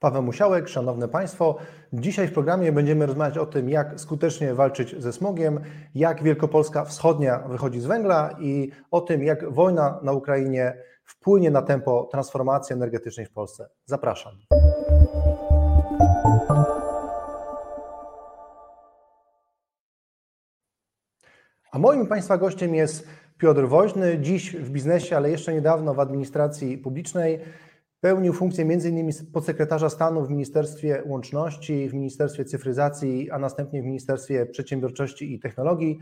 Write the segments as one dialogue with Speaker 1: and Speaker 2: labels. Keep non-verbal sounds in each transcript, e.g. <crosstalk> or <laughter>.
Speaker 1: Paweł Musiałek, Szanowne Państwo. Dzisiaj w programie będziemy rozmawiać o tym, jak skutecznie walczyć ze smogiem, jak Wielkopolska Wschodnia wychodzi z węgla i o tym, jak wojna na Ukrainie wpłynie na tempo transformacji energetycznej w Polsce. Zapraszam. A moim Państwa gościem jest Piotr Woźny, dziś w biznesie, ale jeszcze niedawno w administracji publicznej. Pełnił funkcję m.in. podsekretarza stanu w Ministerstwie Łączności, w Ministerstwie Cyfryzacji, a następnie w Ministerstwie Przedsiębiorczości i Technologii.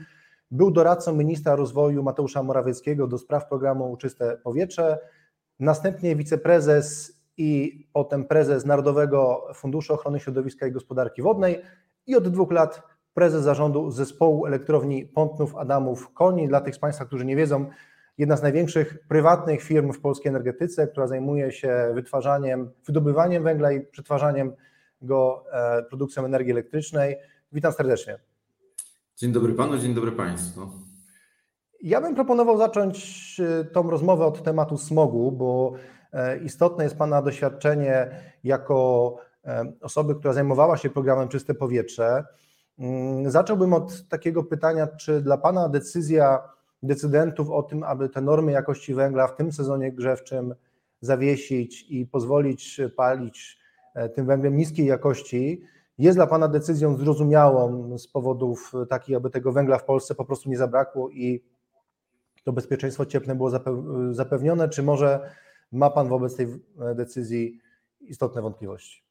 Speaker 1: Był doradcą ministra rozwoju Mateusza Morawieckiego do spraw programu Czyste Powietrze, następnie wiceprezes i potem prezes Narodowego Funduszu Ochrony Środowiska i Gospodarki Wodnej i od dwóch lat prezes zarządu zespołu elektrowni Pątnów Adamów Koni. Dla tych z Państwa, którzy nie wiedzą, jedna z największych prywatnych firm w polskiej energetyce, która zajmuje się wytwarzaniem, wydobywaniem węgla i przetwarzaniem go, e, produkcją energii elektrycznej. Witam serdecznie.
Speaker 2: Dzień dobry panu, dzień dobry państwu.
Speaker 1: Ja bym proponował zacząć e, tą rozmowę od tematu smogu, bo e, istotne jest pana doświadczenie jako osoby, która zajmowała się programem Czyste Powietrze. Mm, zacząłbym od takiego pytania, czy dla pana decyzja decydentów o tym, aby te normy jakości węgla w tym sezonie grzewczym zawiesić i pozwolić palić e, tym węglem niskiej jakości, jest dla Pana decyzją zrozumiałą z powodów takich, aby tego węgla w Polsce po prostu nie zabrakło i to bezpieczeństwo cieplne było zapewnione, czy może ma Pan wobec tej e, decyzji istotne wątpliwości?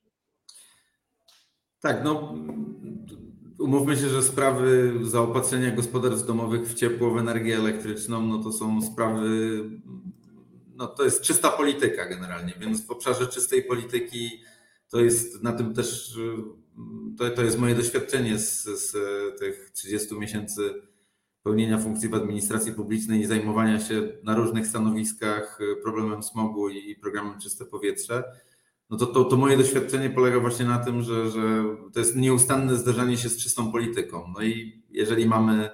Speaker 2: Tak, no Umówmy się, że sprawy zaopatrzenia gospodarstw domowych w ciepło, w energię elektryczną, no to są sprawy, no to jest czysta polityka generalnie, więc w obszarze czystej polityki to jest na tym też, to, to jest moje doświadczenie z, z tych 30 miesięcy pełnienia funkcji w administracji publicznej i zajmowania się na różnych stanowiskach problemem smogu i programem czyste powietrze no to, to, to, moje doświadczenie polega właśnie na tym, że, że to jest nieustanne zderzenie się z czystą polityką. No i jeżeli mamy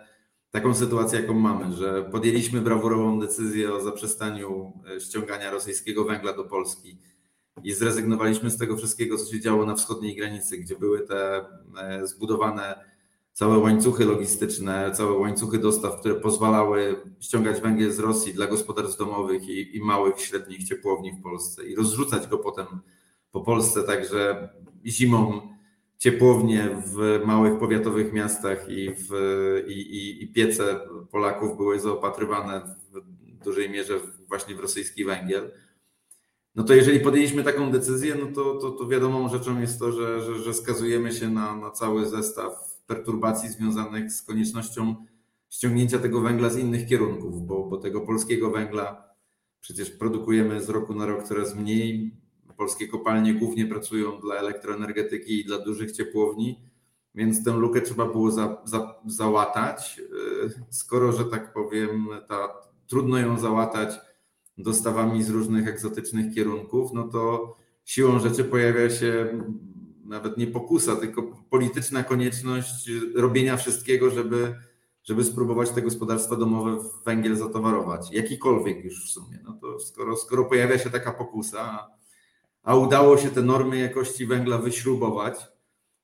Speaker 2: taką sytuację, jaką mamy, że podjęliśmy brawurową decyzję o zaprzestaniu e, ściągania rosyjskiego węgla do Polski i zrezygnowaliśmy z tego wszystkiego, co się działo na wschodniej granicy, gdzie były te e, zbudowane całe łańcuchy logistyczne, całe łańcuchy dostaw, które pozwalały ściągać węgiel z Rosji dla gospodarstw domowych i, i małych, średnich ciepłowni w Polsce i rozrzucać go potem po Polsce, także zimą ciepłownie w małych powiatowych miastach i, w, i, i, i piece Polaków były zaopatrywane w dużej mierze właśnie w rosyjski węgiel. No to jeżeli podjęliśmy taką decyzję, no to, to, to wiadomą rzeczą jest to, że, że, że skazujemy się na, na cały zestaw perturbacji związanych z koniecznością ściągnięcia tego węgla z innych kierunków, bo, bo tego polskiego węgla przecież produkujemy z roku na rok coraz mniej polskie kopalnie głównie pracują dla elektroenergetyki i dla dużych ciepłowni, więc tę lukę trzeba było za, za, załatać. E, skoro, że tak powiem, ta, trudno ją załatać dostawami z różnych egzotycznych kierunków, no to siłą rzeczy pojawia się nawet nie pokusa, tylko polityczna konieczność robienia wszystkiego, żeby, żeby spróbować te gospodarstwa domowe w węgiel zatowarować. Jakikolwiek już w sumie. No to skoro, skoro pojawia się taka pokusa, a udało się te normy jakości węgla wyśrubować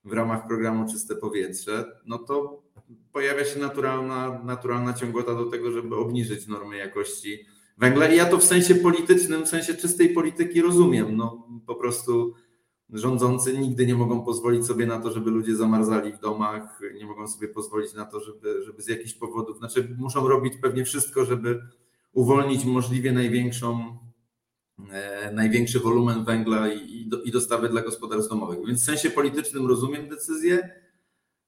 Speaker 2: w ramach programu Czyste Powietrze, no to pojawia się naturalna, naturalna ciągota do tego, żeby obniżyć normy jakości węgla. I ja to w sensie politycznym, w sensie czystej polityki rozumiem. No, po prostu rządzący nigdy nie mogą pozwolić sobie na to, żeby ludzie zamarzali w domach, nie mogą sobie pozwolić na to, żeby, żeby z jakichś powodów, znaczy muszą robić pewnie wszystko, żeby uwolnić możliwie największą największy wolumen węgla i, dostawy dla gospodarstw domowych. Więc w sensie politycznym rozumiem decyzję,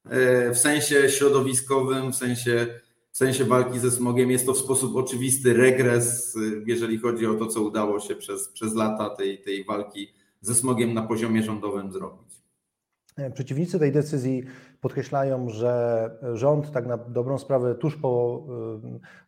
Speaker 2: e, w sensie środowiskowym, w sensie, w sensie walki ze smogiem jest to w sposób oczywisty regres, jeżeli chodzi o to, co udało się przez, przez lata tej, tej walki ze smogiem na poziomie rządowym zrobić.
Speaker 1: E, przeciwnicy tej decyzji podkreślają, że rząd tak na dobrą sprawę tuż po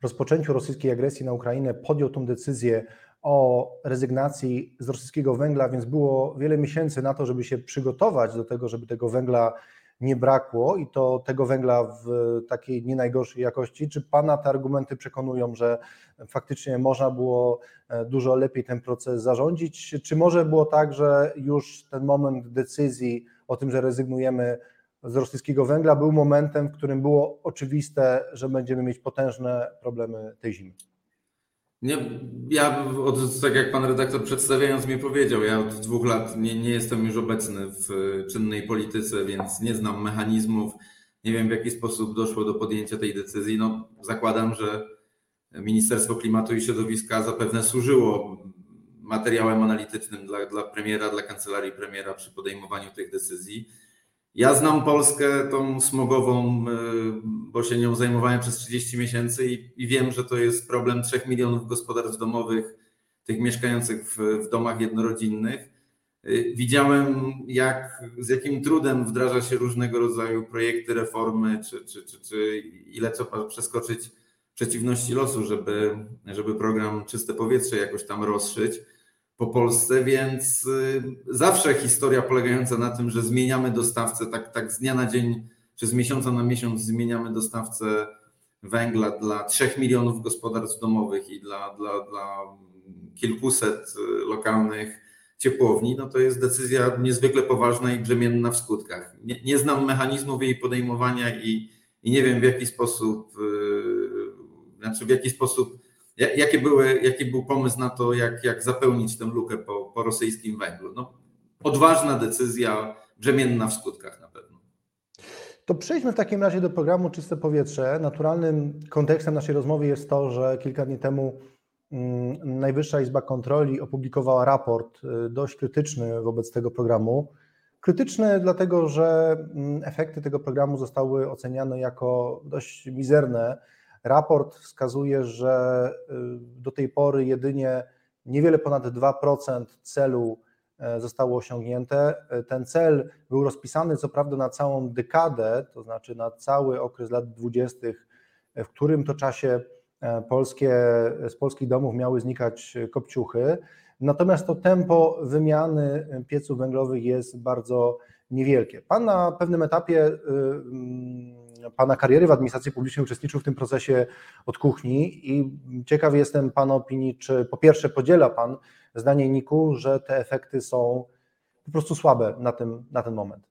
Speaker 1: rozpoczęciu rosyjskiej agresji na Ukrainę podjął tą decyzję o rezygnacji z rosyjskiego węgla, więc było wiele miesięcy na to, żeby się przygotować do tego, żeby tego węgla nie brakło i to tego węgla w takiej nie najgorszej jakości. Czy Pana te argumenty przekonują, że faktycznie można było e, dużo lepiej ten proces zarządzić? Czy może było tak, że już ten moment decyzji o tym, że rezygnujemy z rosyjskiego węgla był momentem, w którym było oczywiste, że będziemy mieć potężne problemy tej zimy?
Speaker 2: Nie, ja, od, tak jak pan redaktor przedstawiając mi powiedział, ja od dwóch lat nie, nie jestem już obecny w czynnej polityce, więc nie znam mechanizmów, nie wiem w jaki sposób doszło do podjęcia tej decyzji. No, zakładam, że Ministerstwo Klimatu i Środowiska zapewne służyło materiałem analitycznym dla, dla premiera, dla kancelarii premiera przy podejmowaniu tych decyzji. Ja znam Polskę tą smogową, y, bo się nią zajmowałem przez 30 miesięcy i, i wiem, że to jest problem 3 milionów gospodarstw domowych, tych mieszkających w, w domach jednorodzinnych. Y, widziałem, jak, z jakim trudem wdraża się różnego rodzaju projekty, reformy, czy, czy, czy, czy ile trzeba przeskoczyć przeciwności losu, żeby, żeby program Czyste Powietrze jakoś tam rozszyć po Polsce, więc y, zawsze historia polegająca na tym, że zmieniamy dostawcę, tak, tak z dnia na dzień, czy z miesiąca na miesiąc zmieniamy dostawcę węgla dla 3 milionów gospodarstw domowych i dla, dla, dla kilkuset y, lokalnych ciepłowni, no to jest decyzja niezwykle poważna i brzemienna w skutkach. Nie, nie znam mechanizmów jej podejmowania i, i nie wiem w jaki sposób, yy, znaczy w jaki sposób Jakie były, jaki był pomysł na to, jak, jak zapełnić tę lukę po, po rosyjskim węglu? No, odważna decyzja, brzemienna w skutkach na pewno.
Speaker 1: To przejdźmy w takim razie do programu Czyste Powietrze. Naturalnym kontekstem naszej rozmowy jest to, że kilka dni temu mm, Najwyższa Izba Kontroli opublikowała raport y, dość krytyczny wobec tego programu. Krytyczny dlatego, że mm, efekty tego programu zostały oceniane jako dość mizerne Raport wskazuje, że y, do tej pory jedynie niewiele ponad 2% celu e, zostało osiągnięte. E, ten cel był rozpisany co prawda na całą dekadę, to znaczy na cały okres lat 20., w którym to czasie e, polskie, z polskich domów miały znikać kopciuchy. Natomiast to tempo wymiany pieców węglowych jest bardzo niewielkie. Pan na pewnym etapie Pana kariery w administracji publicznej uczestniczył w tym procesie od kuchni i ciekaw jestem Pana opinii, czy po pierwsze podziela Pan zdanie Niku, że te efekty są po prostu słabe na, tym, na ten moment?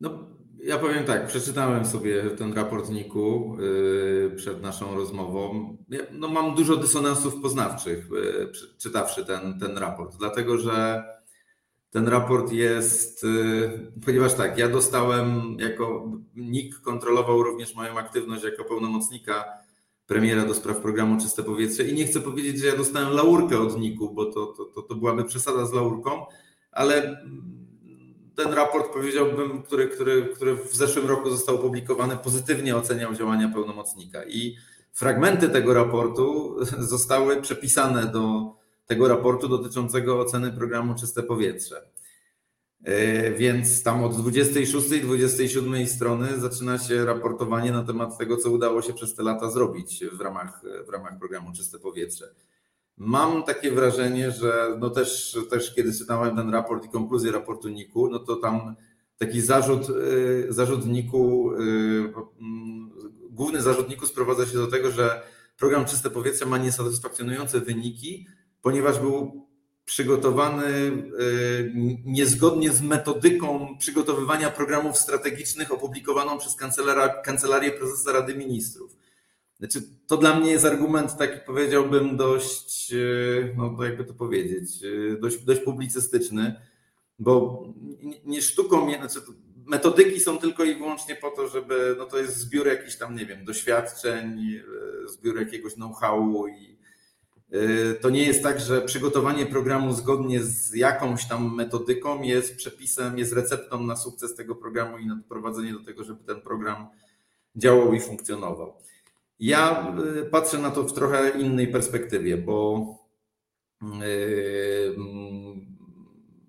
Speaker 2: No, ja powiem tak, przeczytałem sobie ten raport Niku yy, przed naszą rozmową. no, mam dużo dysonansów poznawczych, yy, czytawszy ten, ten raport, dlatego że ten raport jest, y, ponieważ tak, ja dostałem jako NIK kontrolował również moją aktywność jako pełnomocnika premiera do spraw programu Czyste Powietrze i nie chcę powiedzieć, że ja dostałem laurkę od NIK-u, bo to, to, to, to byłaby przesada z laurką, ale ten raport powiedziałbym, który, który, który w zeszłym roku został opublikowany, pozytywnie oceniał działania pełnomocnika. I fragmenty tego raportu zostały przepisane do tego raportu dotyczącego oceny programu Czyste Powietrze. E, więc tam od 26 i 27 strony zaczyna się raportowanie na temat tego, co udało się przez te lata zrobić w ramach, w ramach programu Czyste Powietrze. Mam takie wrażenie, że no też, też kiedy czytałem ten raport i konkluzję raportu NIK-u, no to tam taki zarzut, e, zarzut NIK-u, e, główny zarzut NIK-u sprowadza się do tego, że program Czyste Powietrze ma niesatysfakcjonujące wyniki, ponieważ był przygotowany e, niezgodnie z metodyką przygotowywania programów strategicznych opublikowaną przez Kancelarię Prezesa Rady Ministrów. Znaczy, to dla mnie jest argument taki, powiedziałbym, dość, e, no jakby to powiedzieć, e, dość, dość publicystyczny, bo nie sztuką, znaczy metodyki są tylko i wyłącznie po to, żeby, no to jest zbiór jakichś tam, nie wiem, doświadczeń, zbiór jakiegoś know-howu i Y, to nie jest tak, że przygotowanie programu zgodnie z jakąś tam metodyką jest przepisem, jest receptą na sukces tego programu i na doprowadzenie do tego, żeby ten program działał i funkcjonował. Ja y, patrzę na to w trochę innej perspektywie, bo yy,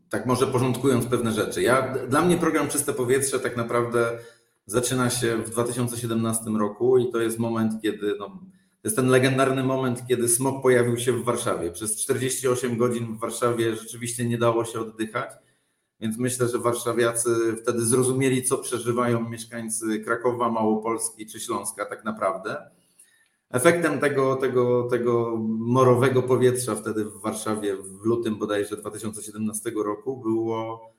Speaker 2: tak może porządkując pewne rzeczy. Ja, dla mnie program Czyste Powietrze tak naprawdę zaczyna się w 2017 roku i to jest moment, kiedy no, to jest ten legendarny moment, kiedy smog pojawił się w Warszawie. Przez 48 godzin w Warszawie rzeczywiście nie dało się oddychać. Więc myślę, że warszawiacy wtedy zrozumieli, co przeżywają mieszkańcy Krakowa, Małopolski czy Śląska tak naprawdę. Efektem tego, tego, tego morowego powietrza wtedy w Warszawie w lutym bodajże 2017 roku było,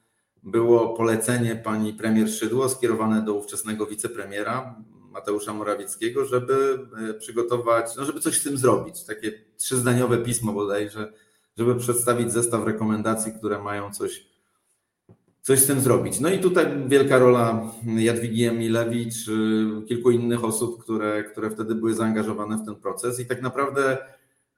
Speaker 2: było polecenie pani premier Szydło skierowane do ówczesnego wicepremiera Mateusza Morawieckiego, żeby e, przygotować, no żeby coś z tym zrobić. Takie trzyzdaniowe pismo bodajże, żeby przedstawić zestaw rekomendacji, które mają coś coś z tym zrobić. No i tutaj wielka rola Jadwigi Emilewicz, kilku innych osób, które, które wtedy były zaangażowane w ten proces i tak naprawdę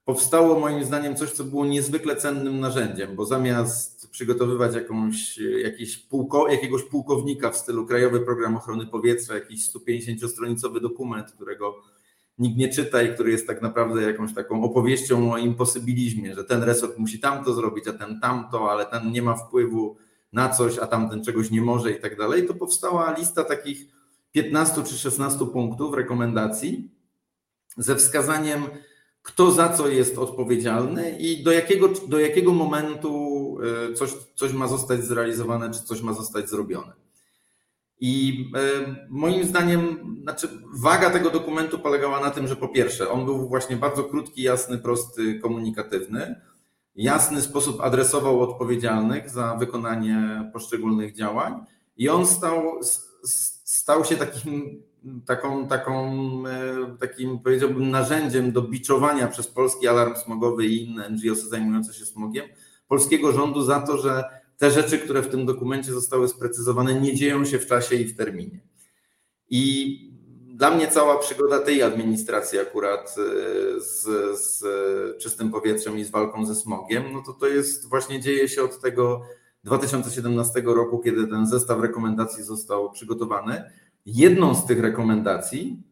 Speaker 2: powstało moim zdaniem coś, co było niezwykle cennym narzędziem, bo zamiast przygotowywać jakąś, jakiś pułko, jakiegoś pułkownika w stylu Krajowy Program Ochrony Powietrza, jakiś 150-stronicowy dokument, którego nikt nie czyta i który jest tak naprawdę jakąś taką opowieścią o imposybilizmie, że ten resort musi tamto zrobić, a ten tamto, ale ten nie ma wpływu na coś, a tamten czegoś nie może i tak dalej, to powstała lista takich 15 czy 16 punktów rekomendacji ze wskazaniem, kto za co jest odpowiedzialny i do jakiego, do jakiego momentu e, coś, coś ma zostać zrealizowane, czy coś ma zostać zrobione. I e, moim zdaniem, znaczy, waga tego dokumentu polegała na tym, że po pierwsze, on był właśnie bardzo krótki, jasny, prosty, komunikatywny jasny sposób adresował odpowiedzialnych za wykonanie poszczególnych działań i on stał, stał się takim, taką, taką, e, takim, powiedziałbym, narzędziem do biczowania przez Polski Alarm Smogowy i inne NGOsy zajmujące się smogiem polskiego rządu za to, że te rzeczy, które w tym dokumencie zostały sprecyzowane, nie dzieją się w czasie i w terminie. I dla mnie cała przygoda tej administracji akurat e, z, z czystym powietrzem i z walką ze smogiem, no to to jest właśnie dzieje się od tego 2017 roku, kiedy ten zestaw rekomendacji został przygotowany. Jedną z tych rekomendacji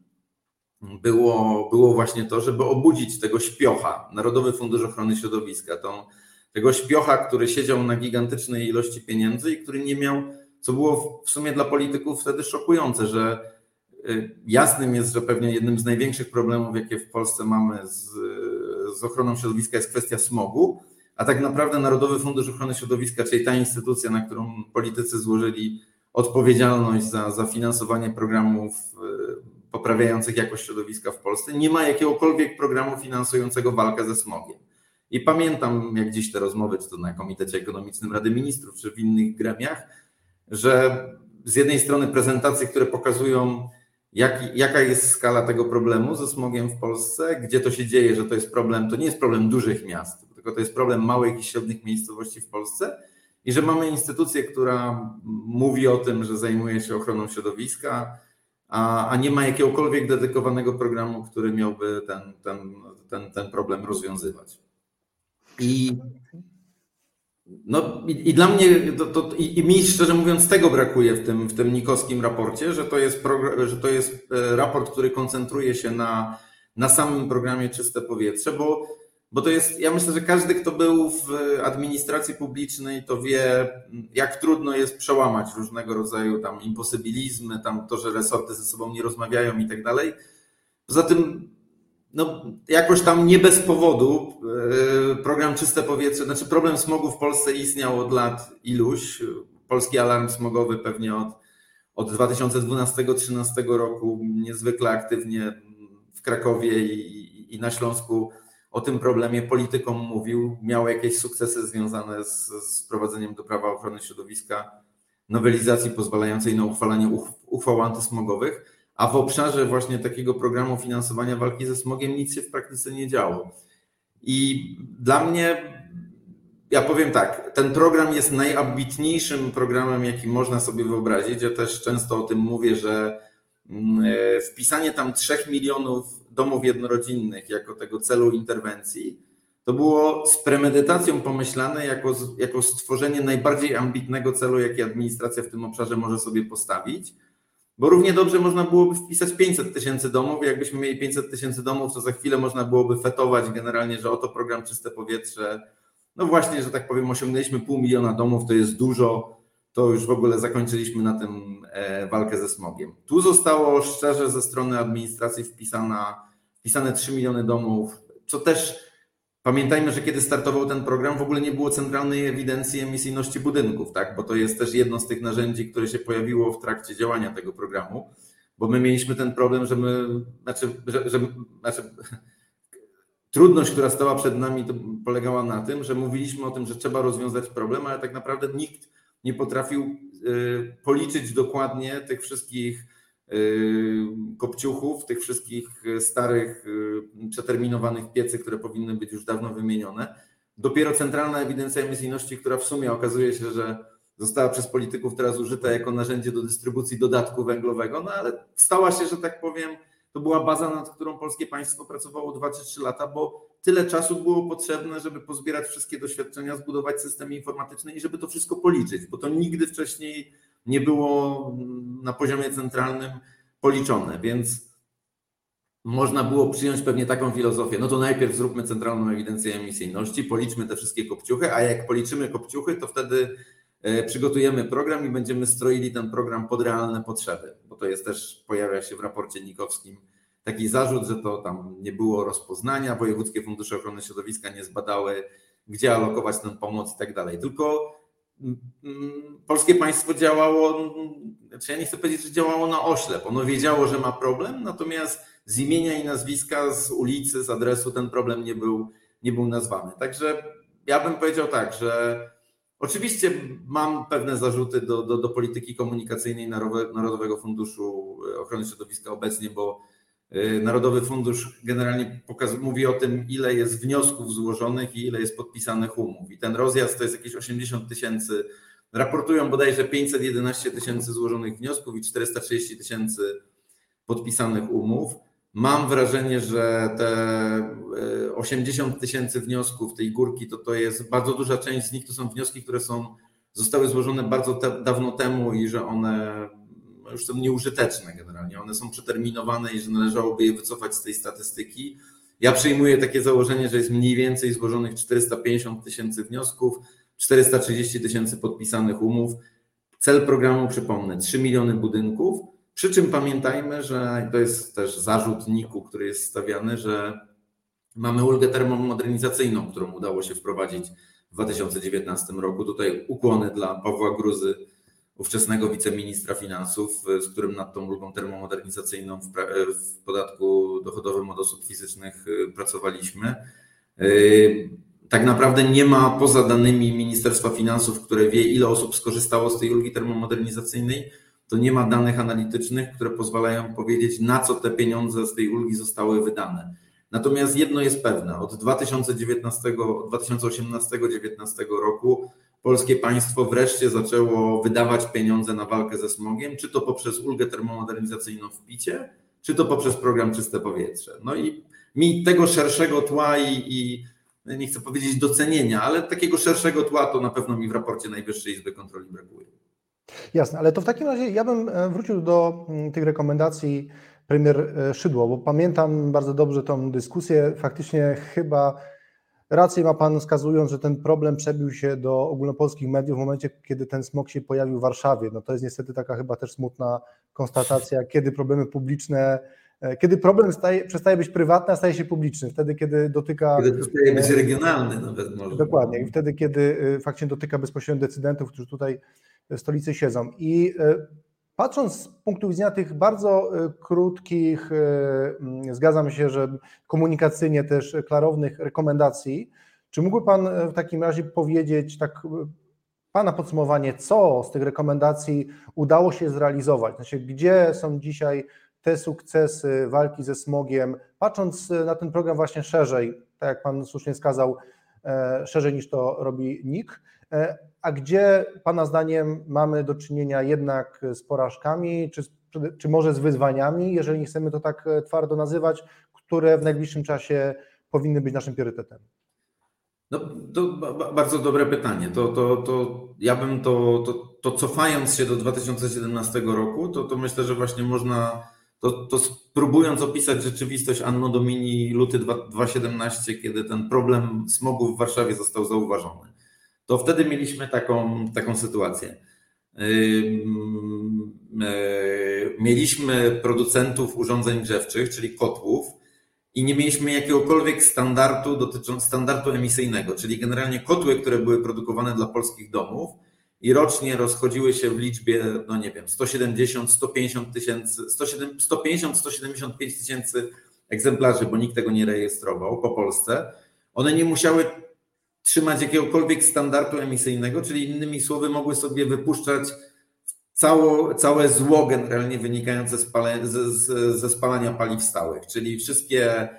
Speaker 2: było, było właśnie to, żeby obudzić tego śpiocha, Narodowy Fundusz Ochrony Środowiska, tą, tego śpiocha, który siedział na gigantycznej ilości pieniędzy i który nie miał, co było w sumie dla polityków wtedy szokujące, że Y, jasnym jest, że pewnie jednym z największych problemów, jakie w Polsce mamy z, z ochroną środowiska, jest kwestia smogu, a tak naprawdę Narodowy Fundusz Ochrony Środowiska, czyli ta instytucja, na którą politycy złożyli odpowiedzialność za, za finansowanie programów y, poprawiających jakość środowiska w Polsce, nie ma jakiegokolwiek programu finansującego walkę ze smogiem. I pamiętam, jak dziś te rozmowy, czy to na Komitecie Ekonomicznym Rady Ministrów, czy w innych gremiach, że z jednej strony prezentacje, które pokazują, jak, jaka jest skala tego problemu ze smogiem w Polsce, gdzie to się dzieje, że to jest problem, to nie jest problem dużych miast, tylko to jest problem małych i średnich miejscowości w Polsce i że mamy instytucję, która mówi o tym, że zajmuje się ochroną środowiska, a, a nie ma jakiegokolwiek dedykowanego programu, który miałby ten, ten, ten, ten problem rozwiązywać. I no i, i dla mnie, to, to, i, i, mi szczerze mówiąc tego brakuje w tym, w tym nikowskim raporcie, że to jest, że to jest e, raport, który koncentruje się na, na samym programie Czyste Powietrze, bo, bo to jest, ja myślę, że każdy, kto był w administracji publicznej, to wie, jak trudno jest przełamać różnego rodzaju tam imposybilizmy, tam to, że resorty ze sobą nie rozmawiają i tak dalej. Poza tym no, jakoś tam nie bez powodu e, program Czyste Powietrze, znaczy problem smogu w Polsce istniał od lat iluś. Polski alarm smogowy pewnie od, od 2012-2013 roku niezwykle aktywnie w Krakowie i, i na Śląsku o tym problemie politykom mówił. Miał jakieś sukcesy związane z, z wprowadzeniem do prawa ochrony środowiska nowelizacji pozwalającej na uchwalanie uchwał antysmogowych a w obszarze właśnie takiego programu finansowania walki ze smogiem nic się w praktyce nie działo. I dla mnie, ja powiem tak, ten program jest najambitniejszym programem, jaki można sobie wyobrazić. Ja też często o tym mówię, że mm, e, wpisanie tam 3 milionów domów jednorodzinnych jako tego celu interwencji, to było z premedytacją pomyślane jako, jako stworzenie najbardziej ambitnego celu, jaki administracja w tym obszarze może sobie postawić. Bo równie dobrze można byłoby wpisać 500 tysięcy domów. Jakbyśmy mieli 500 tysięcy domów, to za chwilę można byłoby fetować generalnie, że oto program Czyste Powietrze. No właśnie, że tak powiem, osiągnęliśmy pół miliona domów, to jest dużo. To już w ogóle zakończyliśmy na tym e, walkę ze smogiem. Tu zostało szczerze ze strony administracji wpisana, wpisane 3 miliony domów, co też Pamiętajmy, że kiedy startował ten program, w ogóle nie było centralnej ewidencji emisyjności budynków, tak? bo to jest też jedno z tych narzędzi, które się pojawiło w trakcie działania tego programu, bo my mieliśmy ten problem, że my, znaczy, że, że, znaczy trudność, która stała przed nami, polegała na tym, że mówiliśmy o tym, że trzeba rozwiązać problem, ale tak naprawdę nikt nie potrafił y, policzyć dokładnie tych wszystkich y, kopciuchów, tych wszystkich starych, y, przeterminowanych piecy, które powinny być już dawno wymienione. Dopiero centralna ewidencja emisyjności, która w sumie okazuje się, że została przez polityków teraz użyta jako narzędzie do dystrybucji dodatku węglowego, no ale stała się, że tak powiem, to była baza, nad którą polskie państwo pracowało 2 czy 3 lata, bo tyle czasu było potrzebne, żeby pozbierać wszystkie doświadczenia, zbudować systemy informatyczne i żeby to wszystko policzyć, bo to nigdy wcześniej nie było na poziomie centralnym policzone, więc można było przyjąć pewnie taką filozofię, no to najpierw zróbmy centralną ewidencję emisyjności, policzmy te wszystkie kopciuchy, a jak policzymy kopciuchy, to wtedy e, przygotujemy program i będziemy stroili ten program pod realne potrzeby, bo to jest też, pojawia się w raporcie nikowskim taki zarzut, że to tam nie było rozpoznania, wojewódzkie fundusze ochrony środowiska nie zbadały, gdzie alokować tę pomoc i tak dalej. Tylko mm, mm, polskie państwo działało, znaczy ja nie chcę powiedzieć, że działało na oślep. Ono wiedziało, że ma problem, natomiast z imienia i nazwiska, z ulicy, z adresu ten problem nie był, nie był nazwany. Także ja bym powiedział tak, że oczywiście mam pewne zarzuty do, do, do polityki komunikacyjnej Narodowego Funduszu Ochrony Środowiska obecnie, bo Narodowy Fundusz generalnie pokazuje, mówi o tym, ile jest wniosków złożonych i ile jest podpisanych umów. I ten rozjazd to jest jakieś 80 tysięcy, raportują bodajże 511 tysięcy złożonych wniosków i 430 tysięcy podpisanych umów. Mam wrażenie, że te 80 y, tysięcy wniosków tej górki to, to jest bardzo duża część z nich to są wnioski, które są, zostały złożone bardzo te, dawno temu i że one już są nieużyteczne generalnie. One są przeterminowane i że należałoby je wycofać z tej statystyki. Ja przyjmuję takie założenie, że jest mniej więcej złożonych 450 tysięcy wniosków, 430 tysięcy podpisanych umów. Cel programu, przypomnę, 3 miliony budynków. Przy czym pamiętajmy, że to jest też zarzut NIK-u, który jest stawiany, że mamy ulgę termomodernizacyjną, którą udało się wprowadzić w 2019 roku. Tutaj ukłony dla Pawła Gruzy, ówczesnego wiceministra finansów, z którym nad tą ulgą termomodernizacyjną w, w podatku dochodowym od osób fizycznych y, pracowaliśmy. Tak naprawdę nie ma poza danymi Ministerstwa Finansów, które wie, ile osób skorzystało z tej ulgi termomodernizacyjnej, to nie ma danych analitycznych, które pozwalają powiedzieć, na co te pieniądze z tej ulgi zostały wydane. Natomiast jedno jest pewne, od 2019, 2018-2019 roku polskie państwo wreszcie zaczęło wydawać pieniądze na walkę ze smogiem, czy to poprzez ulgę termomodernizacyjną w picie, czy to poprzez program Czyste Powietrze. No i mi tego szerszego tła i, i nie chcę powiedzieć docenienia, ale takiego szerszego tła to na pewno mi w raporcie Najwyższej Izby Kontroli brakuje.
Speaker 1: Jasne, ale to w takim razie ja bym e, wrócił do mm, tych rekomendacji premier e, Szydło, bo pamiętam bardzo dobrze tą dyskusję. Faktycznie chyba Rację ma Pan wskazując, że ten problem przebił się do ogólnopolskich mediów w momencie, kiedy ten smog się pojawił w Warszawie. No to jest niestety taka chyba też smutna konstatacja, kiedy problemy publiczne, e, kiedy problem staje, przestaje być prywatny, a staje się publiczny. Wtedy, kiedy dotyka...
Speaker 2: Kiedy przestaje być regionalny nawet może.
Speaker 1: Dokładnie. I wtedy, kiedy e, faktycznie dotyka bezpośrednio decydentów, którzy tutaj w stolicy siedzą. I e, Patrząc z punktu widzenia tych bardzo e, krótkich, e, mm, zgadzam się, że komunikacyjnie też klarownych rekomendacji, czy mógłby Pan e, w takim razie powiedzieć, tak Pana podsumowanie, co z tych rekomendacji udało się zrealizować? Znaczy, gdzie są dzisiaj te sukcesy walki ze smogiem, patrząc na ten program właśnie szerzej, tak jak Pan słusznie wskazał, szerzej niż to robi NIK, a gdzie Pana zdaniem mamy do czynienia jednak z porażkami, czy, czy może z wyzwaniami, jeżeli nie chcemy to tak e, twardo nazywać, które w najbliższym czasie powinny być naszym priorytetem?
Speaker 2: No, to bardzo dobre pytanie. To, to, to ja bym to, to, to cofając się do 2017 roku, to, to myślę, że właśnie można, to, to spróbując opisać rzeczywistość Anno Domini luty 2017, kiedy ten problem smogu w Warszawie został zauważony to wtedy mieliśmy taką, taką sytuację. Mieliśmy producentów urządzeń grzewczych, czyli kotłów, i nie mieliśmy jakiegokolwiek standardu dotyczącego standardu emisyjnego, czyli generalnie kotły, które były produkowane dla polskich domów i rocznie rozchodziły się w liczbie, no nie wiem, 170, 150 tysięcy, 150, 175 tysięcy egzemplarzy, bo nikt tego nie rejestrował po Polsce. One nie musiały trzymać jakiegokolwiek standardu emisyjnego, czyli innymi słowy mogły sobie wypuszczać cało, całe zło generalnie wynikające z, z, ze spalania paliw stałych, czyli wszystkie,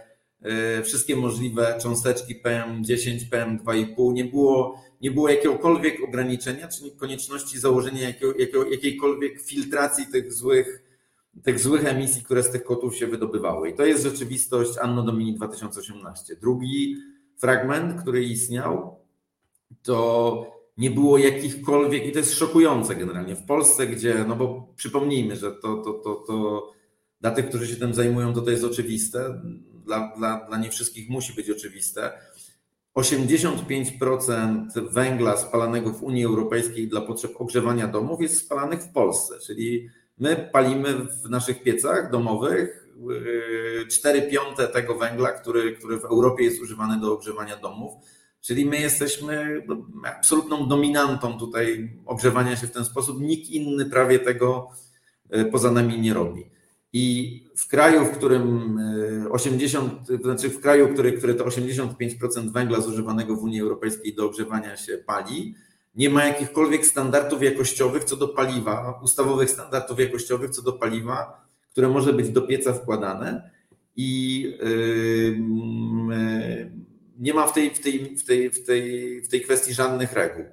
Speaker 2: e, wszystkie możliwe cząsteczki PM10, PM2,5, nie było, nie było jakiegokolwiek ograniczenia, czyli konieczności założenia jakiego, jakiego, jakiejkolwiek filtracji tych złych, tych złych emisji, które z tych kotłów się wydobywały. I to jest rzeczywistość Anno Domini 2018. Drugi fragment, który istniał, to nie było jakichkolwiek, i to jest szokujące generalnie, w Polsce, gdzie, no bo przypomnijmy, że to, to, to, to dla tych, którzy się tym zajmują, to to jest oczywiste, dla, dla, dla nie wszystkich musi być oczywiste. 85% węgla spalanego w Unii Europejskiej dla potrzeb ogrzewania domów jest spalanych w Polsce, czyli my palimy w naszych piecach domowych 4 yy, piąte tego węgla, który, który w Europie jest używany do ogrzewania domów. Czyli my jesteśmy no, absolutną dominantą tutaj ogrzewania się w ten sposób. Nikt inny prawie tego e, poza nami nie robi. I w kraju, w którym 80, e, to znaczy w kraju, który, który to 85% węgla zużywanego w Unii Europejskiej do ogrzewania się pali, nie ma jakichkolwiek standardów jakościowych co do paliwa, ustawowych standardów jakościowych co do paliwa, które może być do pieca wkładane. I yy, yy, nie ma w tej, w tej, w tej, w tej, w tej kwestii żadnych reguł.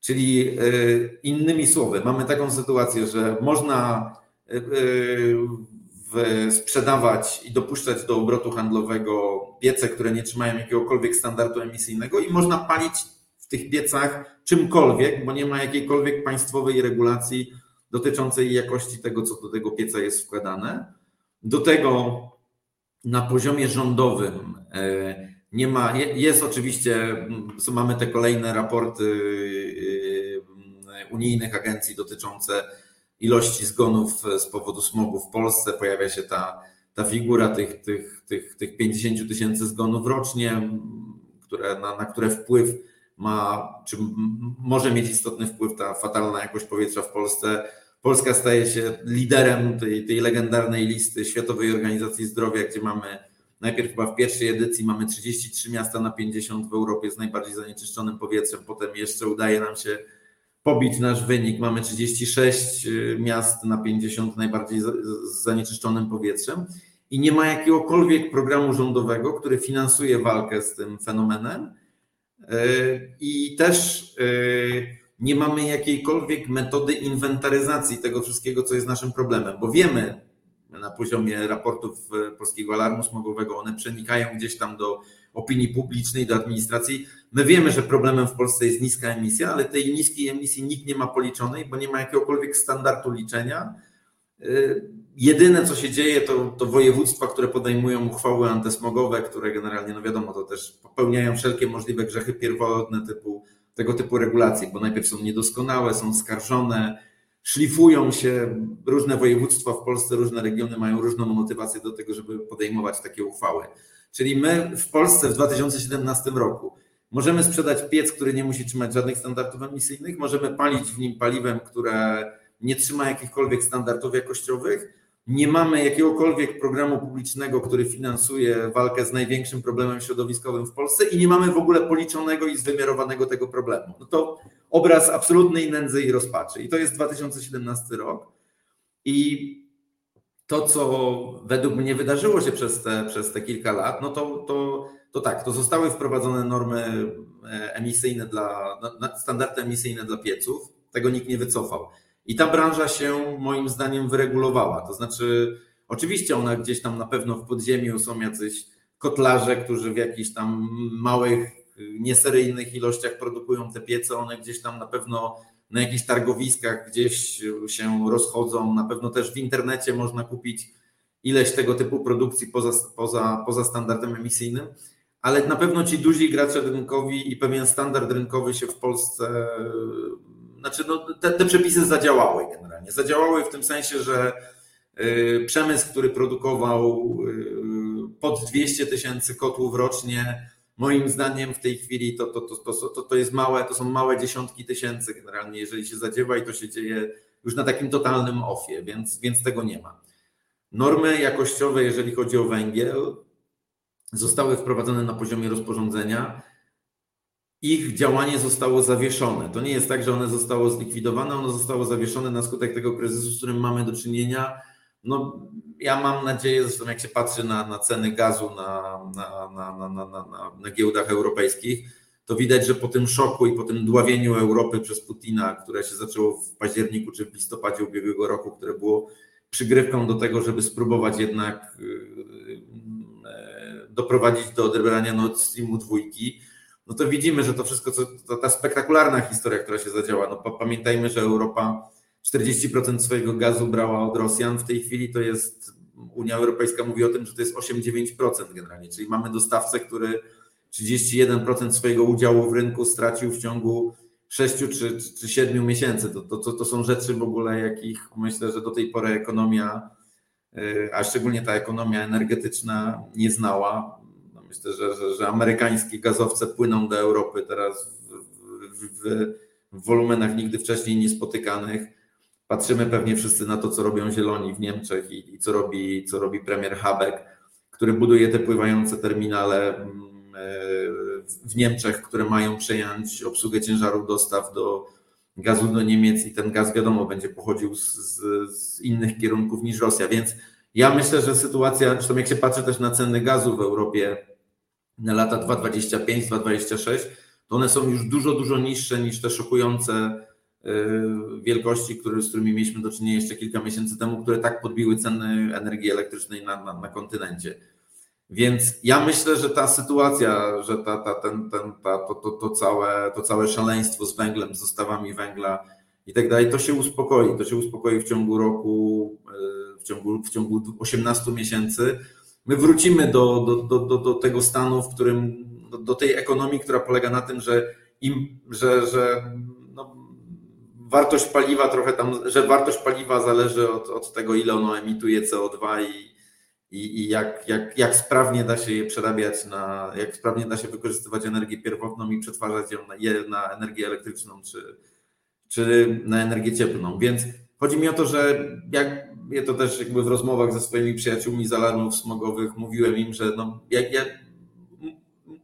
Speaker 2: Czyli e, innymi słowy, mamy taką sytuację, że można e, sprzedawać i dopuszczać do obrotu handlowego piece, które nie trzymają jakiegokolwiek standardu emisyjnego i można palić w tych piecach czymkolwiek, bo nie ma jakiejkolwiek państwowej regulacji dotyczącej jakości tego, co do tego pieca jest wkładane. Do tego na poziomie rządowym nie ma, jest oczywiście, mamy te kolejne raporty y, unijnych agencji dotyczące ilości zgonów z powodu smogu w Polsce. Pojawia się ta, ta figura tych, tych, tych, tych 50 tysięcy zgonów rocznie, które, na, na które wpływ ma, czy może mieć istotny wpływ ta fatalna jakość powietrza w Polsce. Polska staje się liderem tej, tej legendarnej listy Światowej Organizacji Zdrowia, gdzie mamy Najpierw chyba w pierwszej edycji mamy 33 miasta na 50 w Europie z najbardziej zanieczyszczonym powietrzem, potem jeszcze udaje nam się pobić nasz wynik. Mamy 36 y, miast na 50 najbardziej zanieczyszczonym powietrzem i nie ma jakiegokolwiek programu rządowego, który finansuje walkę z tym fenomenem. Y, I też y, nie mamy jakiejkolwiek metody inwentaryzacji tego wszystkiego, co jest naszym problemem, bo wiemy, na poziomie raportów e, Polskiego Alarmu Smogowego, one przenikają gdzieś tam do opinii publicznej, do administracji. My wiemy, że problemem w Polsce jest niska emisja, ale tej niskiej emisji nikt nie ma policzonej, bo nie ma jakiegokolwiek standardu liczenia. Jedyne, co się dzieje, to, to województwa, które podejmują uchwały antysmogowe, które generalnie, no wiadomo, to też popełniają wszelkie możliwe grzechy pierwotne typu tego typu regulacje, bo najpierw są niedoskonałe, są skarżone, szlifują się różne województwa w Polsce, różne regiony mają różną motywację do tego, żeby podejmować takie uchwały. Czyli my w Polsce w 2017 roku możemy sprzedać piec, który nie musi trzymać żadnych standardów emisyjnych, możemy palić w nim paliwem, które nie trzyma jakichkolwiek standardów jakościowych, nie mamy jakiegokolwiek programu publicznego, który finansuje walkę z największym problemem środowiskowym w Polsce i nie mamy w ogóle policzonego i zwymiarowanego tego problemu. No to obraz absolutnej nędzy i rozpaczy. I to jest 2017 rok. I to, co według mnie wydarzyło się przez te, przez te kilka lat, no to, to, to tak, to zostały wprowadzone normy e, emisyjne dla, standardy emisyjne dla pieców. Tego nikt nie wycofał. I ta branża się moim zdaniem wyregulowała. To znaczy, oczywiście ona gdzieś tam na pewno w podziemiu są jacyś kotlarze, którzy w jakichś tam małych, nieseryjnych ilościach produkują te piece. One gdzieś tam na pewno na jakichś targowiskach gdzieś się rozchodzą. Na pewno też w internecie można kupić ileś tego typu produkcji poza, poza, poza standardem emisyjnym, ale na pewno ci duzi gracze rynkowi i pewien standard rynkowy się w Polsce znaczy no, te, te przepisy zadziałały generalnie. Zadziałały w tym sensie, że y, przemysł, który produkował y, pod 200 tysięcy kotłów rocznie. Moim zdaniem w tej chwili to, to, to, to, to jest małe, to są małe dziesiątki tysięcy generalnie, jeżeli się zadziewa i to się dzieje już na takim totalnym ofie, więc, więc tego nie ma. Normy jakościowe, jeżeli chodzi o węgiel, zostały wprowadzone na poziomie rozporządzenia. Ich działanie zostało zawieszone. To nie jest tak, że one zostało zlikwidowane, ono zostało zawieszone na skutek tego kryzysu, z którym mamy do czynienia. No, ja mam nadzieję, zresztą jak się patrzy na, na ceny gazu na, na, na, na, na, na giełdach europejskich, to widać, że po tym szoku i po tym dławieniu Europy przez Putina, które się zaczęło w październiku czy w listopadzie ubiegłego roku, które było przygrywką do tego, żeby spróbować jednak yy, e, doprowadzić do odebrania Nord Streamu dwójki, no to widzimy, że to wszystko, co, to ta spektakularna historia, która się zadziała, no pamiętajmy, że Europa 40% swojego gazu brała od Rosjan, w tej chwili to jest, Unia Europejska mówi o tym, że to jest 8-9% generalnie, czyli mamy dostawcę, który 31% swojego udziału w rynku stracił w ciągu 6 czy, czy 7 miesięcy. To, to, to są rzeczy w ogóle, jakich myślę, że do tej pory ekonomia, y, a szczególnie ta ekonomia energetyczna nie znała. Myślę, że, że, że amerykańskie gazowce płyną do Europy teraz w, w, w, w wolumenach nigdy wcześniej niespotykanych. Patrzymy pewnie wszyscy na to, co robią Zieloni w Niemczech i, i co, robi, co robi premier Habeck, który buduje te pływające terminale mm, w Niemczech, które mają przejąć obsługę ciężarów dostaw do gazu do Niemiec i ten gaz wiadomo będzie pochodził z, z, z innych kierunków niż Rosja, więc ja myślę, że sytuacja, zresztą jak się patrzy też na ceny gazu w Europie na lata 2025-2026, to one są już dużo, dużo niższe niż te szokujące y, wielkości, które, z którymi mieliśmy do czynienia jeszcze kilka miesięcy temu, które tak podbiły ceny energii elektrycznej na, na, na kontynencie. Więc ja myślę, że ta sytuacja, że ta, ta, ten, ten, ta, to, to, to, całe, to całe szaleństwo z węglem, z dostawami węgla i tak dalej, to się uspokoi. To się uspokoi w ciągu roku, e, w ciągu, w ciągu 18 miesięcy. My wrócimy do, do, do, do, tego stanu, w którym, do, do tej ekonomii, która polega na tym, że im, że, że no, wartość paliwa trochę tam, że wartość paliwa zależy od, od tego, ile ono emituje CO2 i, i, i jak, jak, jak sprawnie da się je przerabiać na, jak sprawnie da się wykorzystywać energię pierwotną i przetwarzać ją na, je na energię elektryczną czy, czy na energię cieplną. Więc chodzi mi o to, że jak ja to też jakby w rozmowach ze swoimi przyjaciółmi z alarmów smogowych mówiłem im, że no,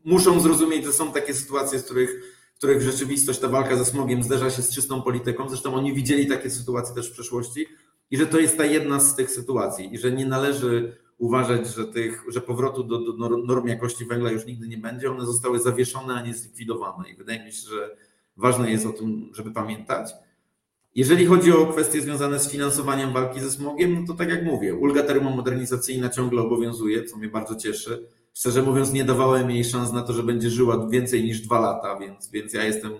Speaker 2: muszą zrozumieć, że są takie sytuacje, z których, w których rzeczywistość, ta walka ze smogiem zderza się z czystą polityką. Zresztą oni widzieli takie sytuacje też w przeszłości i że to jest ta jedna z tych sytuacji i że nie należy uważać, że, tych, że powrotu do, do norm jakości węgla już nigdy nie będzie. One zostały zawieszone, a nie zlikwidowane. I wydaje mi się, że ważne jest o tym, żeby pamiętać. Jeżeli chodzi o kwestie związane z finansowaniem walki ze smogiem, no to tak jak mówię, ulga termomodernizacyjna ciągle obowiązuje, co mnie bardzo cieszy. Szczerze mówiąc, nie dawałem jej szans na to, że będzie żyła więcej niż dwa lata, więc, więc ja jestem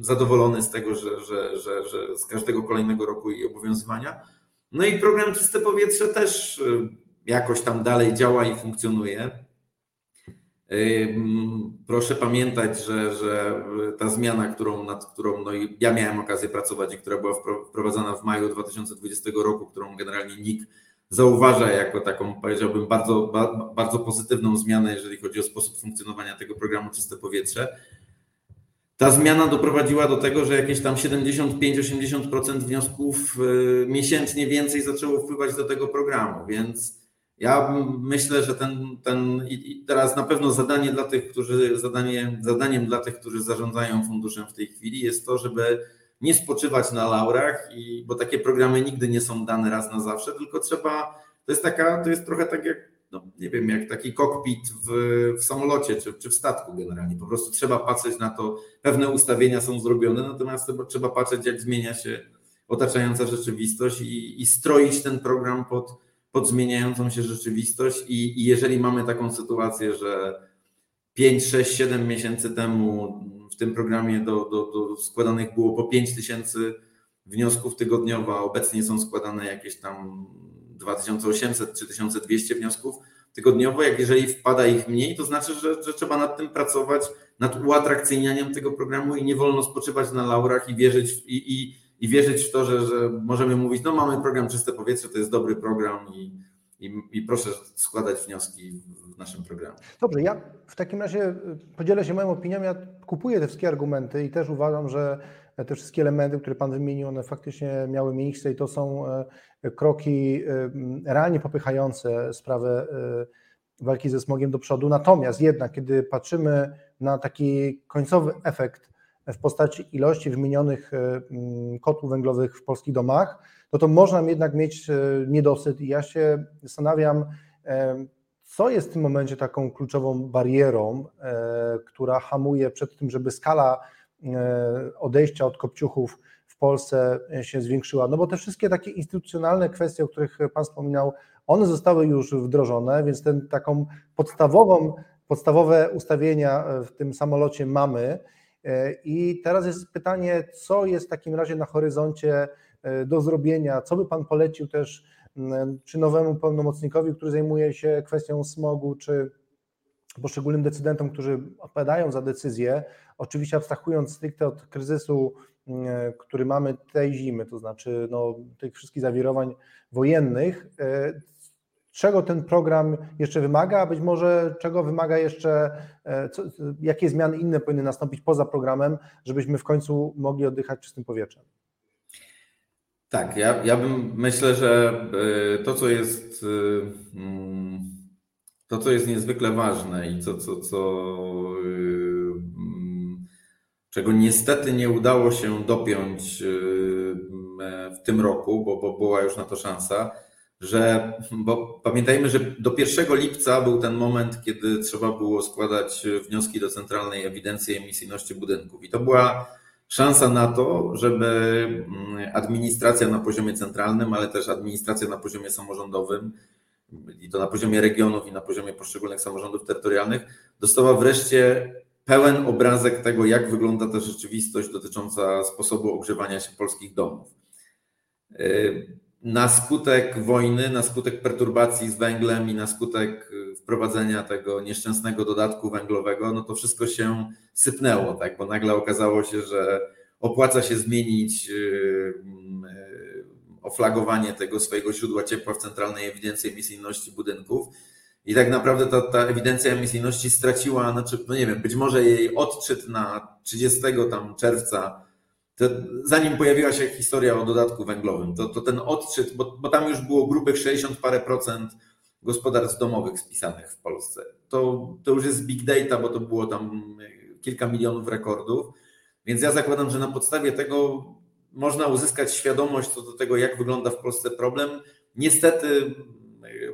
Speaker 2: zadowolony z tego, że, że, że, że z każdego kolejnego roku jej obowiązywania. No i program Czyste Powietrze też y, jakoś tam dalej działa i funkcjonuje. Proszę pamiętać, że, że ta zmiana, którą, nad którą no ja miałem okazję pracować i która była wprowadzona w maju 2020 roku, którą generalnie NIK zauważa jako taką, powiedziałbym, bardzo, bardzo pozytywną zmianę, jeżeli chodzi o sposób funkcjonowania tego programu Czyste Powietrze. Ta zmiana doprowadziła do tego, że jakieś tam 75-80% wniosków y, miesięcznie więcej zaczęło wpływać do tego programu, więc ja myślę, że ten, ten i teraz na pewno zadanie dla tych, którzy zadanie, zadaniem dla tych, którzy zarządzają funduszem w tej chwili jest to, żeby nie spoczywać na laurach, i, bo takie programy nigdy nie są dane raz na zawsze, tylko trzeba, to jest taka, to jest trochę tak jak, no nie wiem, jak taki kokpit w, w samolocie czy, czy w statku generalnie. Po prostu trzeba patrzeć na to, pewne ustawienia są zrobione, natomiast trzeba patrzeć, jak zmienia się otaczająca rzeczywistość i, i stroić ten program pod pod zmieniającą się rzeczywistość i, i jeżeli mamy taką sytuację, że 5, 6, 7 miesięcy temu w tym programie do, do, do składanych było po 5 tysięcy wniosków tygodniowo, a obecnie są składane jakieś tam 2800 czy 1200 wniosków tygodniowo. Jak jeżeli wpada ich mniej, to znaczy, że, że trzeba nad tym pracować, nad uatrakcyjnianiem tego programu i nie wolno spoczywać na laurach i wierzyć w, i, i, i wierzyć w to, że, że możemy mówić, no mamy program Czyste Powietrze, to jest dobry program i, i, i proszę składać wnioski w naszym programie.
Speaker 1: Dobrze, ja w takim razie y, podzielę się moją opinią. Ja kupuję te wszystkie argumenty i też uważam, że te wszystkie elementy, które Pan wymienił, one faktycznie miały miejsce i to są e, kroki y, realnie popychające sprawę y, walki ze smogiem do przodu. Natomiast jednak, kiedy patrzymy na taki końcowy efekt w postaci ilości wymienionych kotłów węglowych w polskich domach, no to można jednak mieć e, niedosyt i ja się zastanawiam, e, co jest w tym momencie taką kluczową barierą, e, która hamuje przed tym, żeby skala odejścia od kopciuchów w Polsce się zwiększyła. No bo te wszystkie takie instytucjonalne kwestie, o których Pan wspominał, one zostały już wdrożone, więc ten taką podstawową, podstawowe ustawienia w tym samolocie mamy. I teraz jest pytanie, co jest w takim razie na horyzoncie E, do zrobienia. Co by Pan polecił też czy nowemu pełnomocnikowi, który zajmuje się kwestią smogu, czy poszczególnym decydentom, którzy odpowiadają za decyzje, oczywiście abstrahując stricte od kryzysu, który mamy tej zimy, to znaczy no, tych wszystkich zawirowań wojennych, e, czego ten program jeszcze wymaga, a być może czego wymaga jeszcze, e, co, jakie zmiany inne powinny nastąpić poza programem, żebyśmy w końcu mogli oddychać czystym powietrzem.
Speaker 2: Tak, ja, ja bym myślę, że y, to, co jest y, mm, to, co jest niezwykle ważne i co, co, co mm, czego niestety nie udało się dopiąć w tym roku, bo, bo była już na to szansa, że, bo pamiętajmy, że do 1 lipca był ten moment, kiedy trzeba było składać wnioski do Centralnej Ewidencji Emisyjności Budynków. I to była szansa na to, żeby mm, administracja na poziomie centralnym, ale też administracja na poziomie samorządowym i to na poziomie regionów i na poziomie poszczególnych samorządów terytorialnych dostała wreszcie pełen obrazek tego, jak wygląda ta rzeczywistość dotycząca sposobu ogrzewania się polskich domów. Na skutek wojny, na skutek perturbacji z węglem i na skutek y, wprowadzenia tego nieszczęsnego dodatku węglowego, no to wszystko się sypnęło, tak? bo nagle okazało się, że opłaca się zmienić y, y, oflagowanie tego swojego źródła ciepła w centralnej ewidencji emisyjności budynków. I tak naprawdę ta, ta ewidencja emisyjności straciła, znaczy, no nie wiem, być może jej odczyt na 30 tam czerwca to zanim pojawiła się historia o dodatku węglowym, to, to ten odczyt, bo, bo tam już było grubych 60 parę procent gospodarstw domowych spisanych w Polsce. To, to już jest big data, bo to było tam kilka milionów rekordów. Więc ja zakładam, że na podstawie tego można uzyskać świadomość co do tego, jak wygląda w Polsce problem. Niestety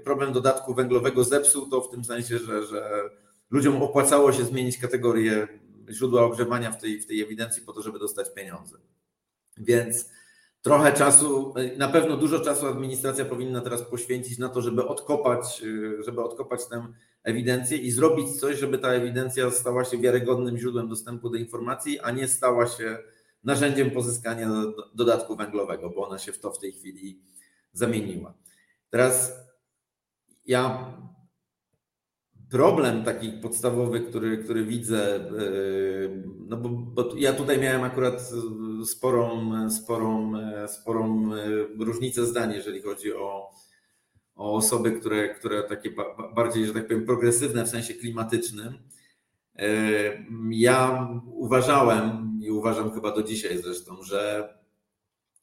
Speaker 2: problem dodatku węglowego zepsuł to w tym sensie, że, że ludziom opłacało się zmienić kategorię źródła ogrzewania w tej, w tej ewidencji po to, żeby dostać pieniądze. Więc trochę czasu, na pewno dużo czasu administracja powinna teraz poświęcić na to, żeby odkopać, żeby odkopać tę ewidencję i zrobić coś, żeby ta ewidencja stała się wiarygodnym źródłem dostępu do informacji, a nie stała się narzędziem pozyskania dodatku węglowego, bo ona się w to w tej chwili zamieniła. Teraz ja problem taki podstawowy, który, który widzę, yy, no bo, bo, ja tutaj miałem akurat sporą, sporą, sporą yy, różnicę zdań, jeżeli chodzi o, o osoby, które, które takie bardziej, że tak powiem, progresywne w sensie klimatycznym. Yy, ja uważałem i uważam chyba do dzisiaj zresztą, że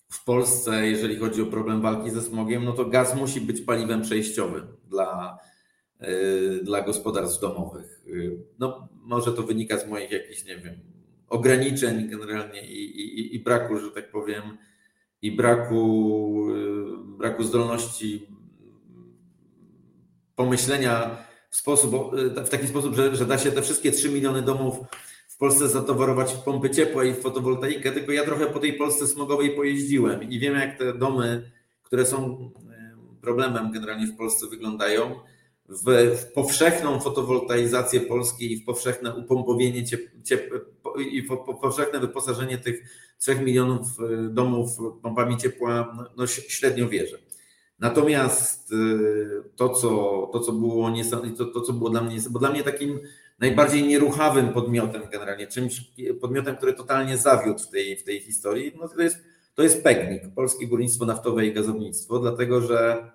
Speaker 2: w Polsce, jeżeli chodzi o problem walki ze smogiem, no to gaz musi być paliwem przejściowym dla, dla gospodarstw domowych. Y, no, może to wynika z moich jakichś, nie wiem, ograniczeń generalnie i, i, i braku, że tak powiem, i braku, y, braku zdolności pomyślenia w, sposób, w taki sposób, że, że da się te wszystkie 3 miliony domów w Polsce zatowarować w pompy ciepła i w fotowoltaikę, tylko ja trochę po tej Polsce smogowej pojeździłem i wiem, jak te domy, które są problemem generalnie w Polsce wyglądają w, powszechną fotowoltaizację Polski i w powszechne upompowienie ciep, ciep, i w powszechne wyposażenie tych 3 milionów y, domów pompami ciepła, no, no średnio wierzę. Natomiast y, to, co, to, co było to, to, co było dla mnie, bo dla mnie takim najbardziej nieruchawym podmiotem generalnie, czymś podmiotem, który totalnie zawiódł w tej, w tej historii, no to jest, to jest PEGNIK, Polskie Górnictwo Naftowe i Gazownictwo, dlatego że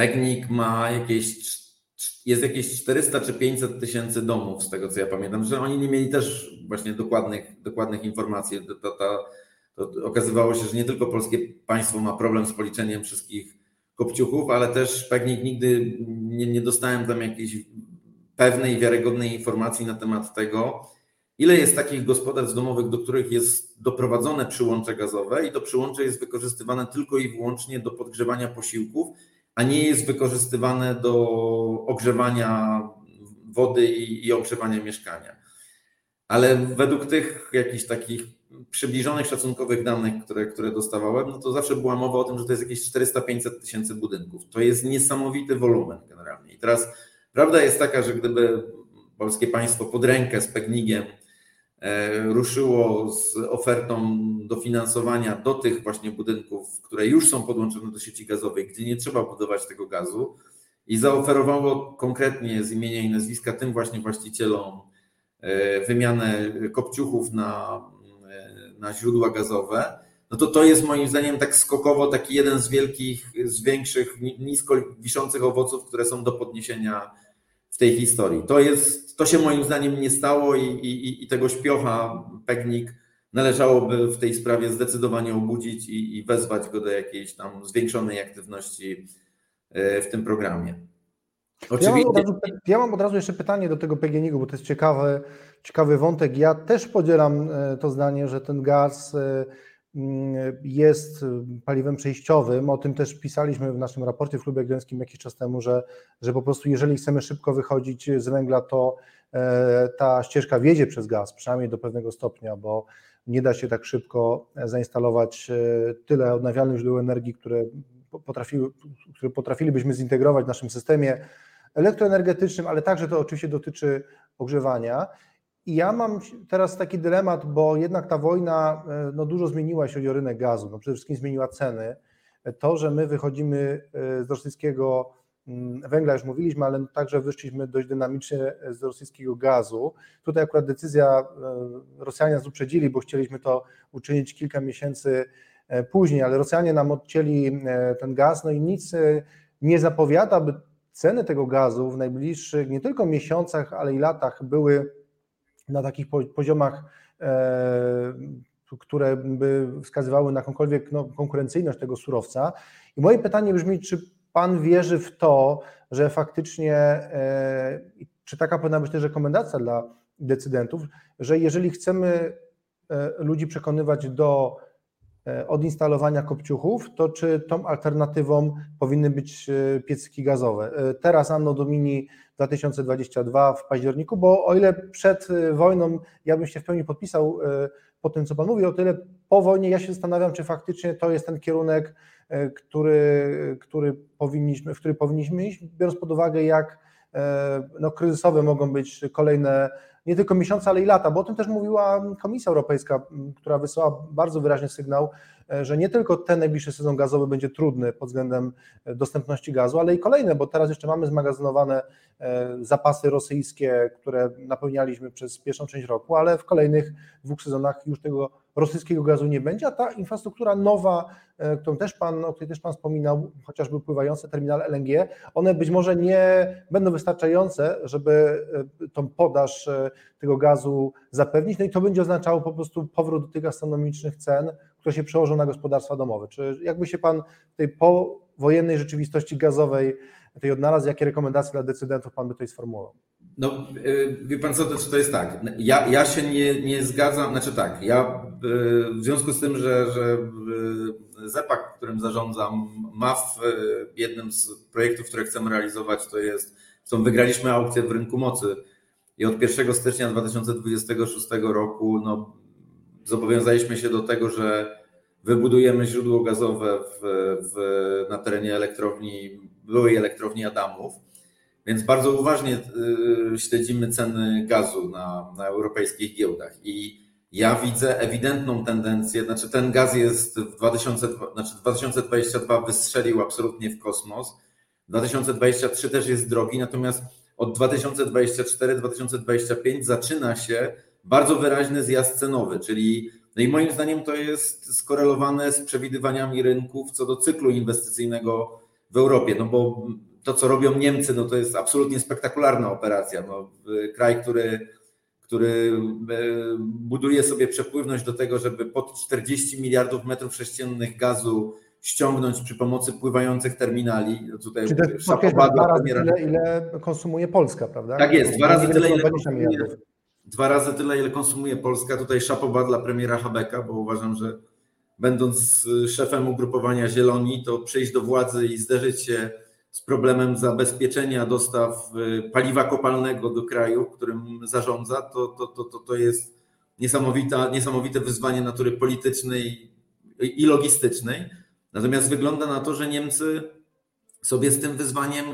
Speaker 2: Pegnik ma jakieś, jest jakieś 400 czy 500 tysięcy domów, z tego co ja pamiętam, że oni nie mieli też właśnie dokładnych, dokładnych informacji. To, to, to, to okazywało się, że nie tylko polskie państwo ma problem z policzeniem wszystkich kopciuchów, ale też Pegnik nigdy nie, nie dostałem tam jakiejś pewnej, wiarygodnej informacji na temat tego, ile jest takich gospodarstw domowych, do których jest doprowadzone przyłącze gazowe i to przyłącze jest wykorzystywane tylko i wyłącznie do podgrzewania posiłków, a nie jest wykorzystywane do ogrzewania wody i, i ogrzewania mieszkania. Ale według tych jakichś takich przybliżonych szacunkowych danych, które, które dostawałem, no to zawsze była mowa o tym, że to jest jakieś 400-500 tysięcy budynków. To jest niesamowity wolumen generalnie. I teraz prawda jest taka, że gdyby polskie państwo pod rękę z Pegnikiem E, ruszyło z ofertą dofinansowania do tych właśnie budynków, które już są podłączone do sieci gazowej, gdzie nie trzeba budować tego gazu. I zaoferowało konkretnie z imienia i nazwiska tym właśnie właścicielom e, wymianę kopciuchów na, e, na źródła gazowe, no to to jest moim zdaniem tak skokowo taki jeden z wielkich, z większych, nisko wiszących owoców, które są do podniesienia tej historii. To, jest, to się moim zdaniem nie stało i, i, i tego śpiocha Pegnik należałoby w tej sprawie zdecydowanie obudzić i, i wezwać go do jakiejś tam zwiększonej aktywności e, w tym programie.
Speaker 1: Oczywiście... Ja, mam razu, ja mam od razu jeszcze pytanie do tego PGNiG, bo to jest ciekawy, ciekawy wątek. Ja też podzielam e, to zdanie, że ten gaz e, jest paliwem przejściowym. O tym też pisaliśmy w naszym raporcie w Klubie Gdańskim jakiś czas temu, że, że po prostu jeżeli chcemy szybko wychodzić z węgla, to e, ta ścieżka wiedzie przez gaz, przynajmniej do pewnego stopnia, bo nie da się tak szybko zainstalować e, tyle odnawialnych źródeł energii, które, potrafiły, które potrafilibyśmy zintegrować w naszym systemie elektroenergetycznym, ale także to oczywiście dotyczy ogrzewania. I ja mam teraz taki dylemat, bo jednak ta wojna e, no, dużo zmieniła, jeśli chodzi o rynek gazu. No, przede wszystkim zmieniła ceny. To, że my wychodzimy e, z rosyjskiego mm, węgla, już mówiliśmy, ale także wyszliśmy dość dynamicznie z rosyjskiego gazu. Tutaj akurat decyzja e, Rosjanie nas uprzedzili, bo chcieliśmy to uczynić kilka miesięcy później, ale Rosjanie nam odcięli ten gaz, no i nic nie zapowiada, by ceny tego gazu w najbliższych nie tylko miesiącach, ale i latach były na takich poziomach, e, które by wskazywały na jakąkolwiek no, konkurencyjność tego surowca. I moje pytanie brzmi, czy Pan wierzy w to, że faktycznie, e, czy taka powinna być też rekomendacja dla decydentów, że jeżeli chcemy e, ludzi przekonywać do odinstalowania kopciuchów, to czy tą alternatywą powinny być piecyki gazowe? Teraz Anno Domini 2022 w październiku, bo o ile przed wojną ja bym się w pełni podpisał po tym, co Pan mówi, o tyle po wojnie ja się zastanawiam, czy faktycznie to jest ten kierunek, który, który powinniśmy, w który powinniśmy iść, biorąc pod uwagę, jak no, kryzysowe mogą być kolejne nie tylko miesiące, ale i lata, bo o tym też mówiła Komisja Europejska, która wysłała bardzo wyraźny sygnał, e, że nie tylko ten najbliższy sezon gazowy będzie trudny pod względem e, dostępności gazu, ale i kolejne, bo teraz jeszcze mamy zmagazynowane e, zapasy rosyjskie, które napełnialiśmy przez pierwszą część roku, ale w kolejnych dwóch sezonach już tego rosyjskiego gazu nie będzie, a ta infrastruktura nowa, e, którą też pan, o której też Pan wspominał, chociażby pływające terminale LNG, one być może nie będą wystarczające, żeby e, tą podaż e, tego gazu zapewnić, no i to będzie oznaczało po prostu powrót do tych astronomicznych cen, które się przełożą na gospodarstwa domowe. Czy jakby się Pan w tej powojennej rzeczywistości gazowej tej odnalazł, jakie rekomendacje dla decydentów Pan by tutaj sformułował?
Speaker 2: No, wie pan co, to, to jest tak. Ja, ja się nie, nie zgadzam, znaczy tak, ja w związku z tym, że, że y, ZEPAK, którym zarządzam, ma w jednym z projektów, które chcemy realizować, to jest, są wygraliśmy aukcję w rynku mocy. I od 1 stycznia 2026 roku no, zobowiązaliśmy się do tego, że wybudujemy źródło gazowe w, w, na terenie elektrowni, byłej elektrowni Adamów. Więc bardzo uważnie y, śledzimy ceny gazu na, na europejskich giełdach. I ja widzę ewidentną tendencję, znaczy ten gaz jest w 2000, znaczy 2022 wystrzelił absolutnie w kosmos, 2023 też jest drogi, natomiast od 2024-2025 zaczyna się bardzo wyraźny zjazd cenowy, czyli no i moim zdaniem to jest skorelowane z przewidywaniami rynków co do cyklu inwestycyjnego w Europie, no bo to, co robią Niemcy, no to jest absolutnie spektakularna operacja. No, kraj, który, który buduje sobie przepływność do tego, żeby pod 40 miliardów metrów sześciennych gazu ściągnąć przy pomocy pływających terminali.
Speaker 1: No tutaj Czy to jest dwa razy tyle, ile konsumuje Polska, prawda?
Speaker 2: Tak jest, dwa razy tyle, ile konsumuje, dwa razy tyle, ile konsumuje Polska. Tutaj szapoba dla premiera Habeka, bo uważam, że będąc szefem ugrupowania Zieloni, to przyjść do władzy i zderzyć się z problemem zabezpieczenia dostaw y, paliwa kopalnego do kraju, którym zarządza, to, to, to, to, to jest niesamowita, niesamowite wyzwanie natury politycznej i logistycznej. Natomiast wygląda na to, że Niemcy sobie z tym wyzwaniem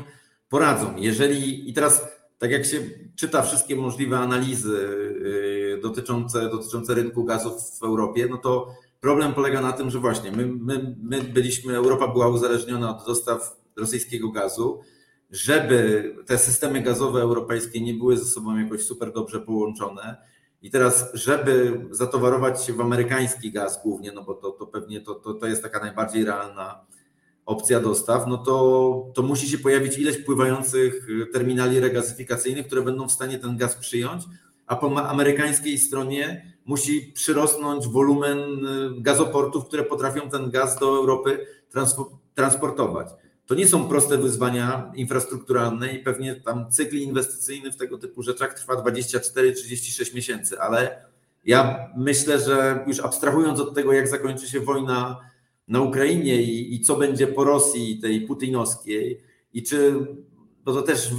Speaker 2: poradzą. Jeżeli i teraz, tak jak się czyta wszystkie możliwe analizy y, dotyczące, dotyczące rynku gazów w Europie, no to problem polega na tym, że właśnie my, my, my byliśmy, Europa była uzależniona od dostaw rosyjskiego gazu. Żeby te systemy gazowe europejskie nie były ze sobą jakoś super dobrze połączone, i teraz, żeby zatowarować się w amerykański gaz głównie, no bo to, to pewnie to, to, to jest taka najbardziej realna opcja dostaw, no to, to musi się pojawić ileś pływających terminali regazyfikacyjnych, które będą w stanie ten gaz przyjąć, a po amerykańskiej stronie musi przyrosnąć wolumen y, gazoportów, które potrafią ten gaz do Europy transportować. To nie są proste wyzwania infrastrukturalne i pewnie tam cykl inwestycyjny w tego typu rzeczach trwa 24-36 miesięcy, ale ja myślę, że już abstrahując od tego, jak zakończy się wojna na Ukrainie i, i co będzie po Rosji tej putinowskiej i czy, bo to też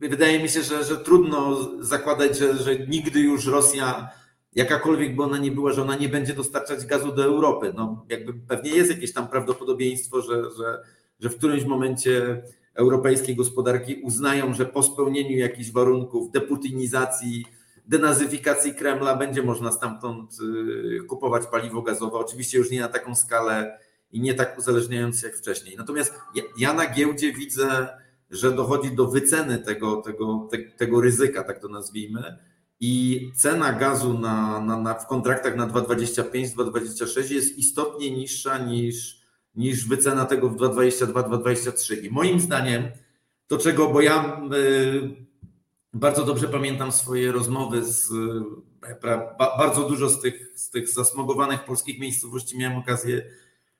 Speaker 2: wydaje mi się, że, że trudno zakładać, że, że nigdy już Rosja, jakakolwiek by ona nie była, że ona nie będzie dostarczać gazu do Europy. No, jakby pewnie jest jakieś tam prawdopodobieństwo, że, że że w którymś momencie europejskiej gospodarki uznają, że po spełnieniu jakichś warunków deputinizacji, denazyfikacji Kremla będzie można stamtąd y, kupować paliwo gazowe. Oczywiście już nie na taką skalę i nie tak uzależniając się jak wcześniej. Natomiast ja na giełdzie widzę, że dochodzi do wyceny tego, tego, te, tego ryzyka, tak to nazwijmy. I cena gazu na, na, na w kontraktach na 2,25-2,26 jest istotnie niższa niż niż wycena tego w 2,22-2,23. I moim zdaniem to czego, bo ja y, bardzo dobrze pamiętam swoje rozmowy z y, bardzo dużo z tych, z tych zasmogowanych polskich miejscowości miałem okazję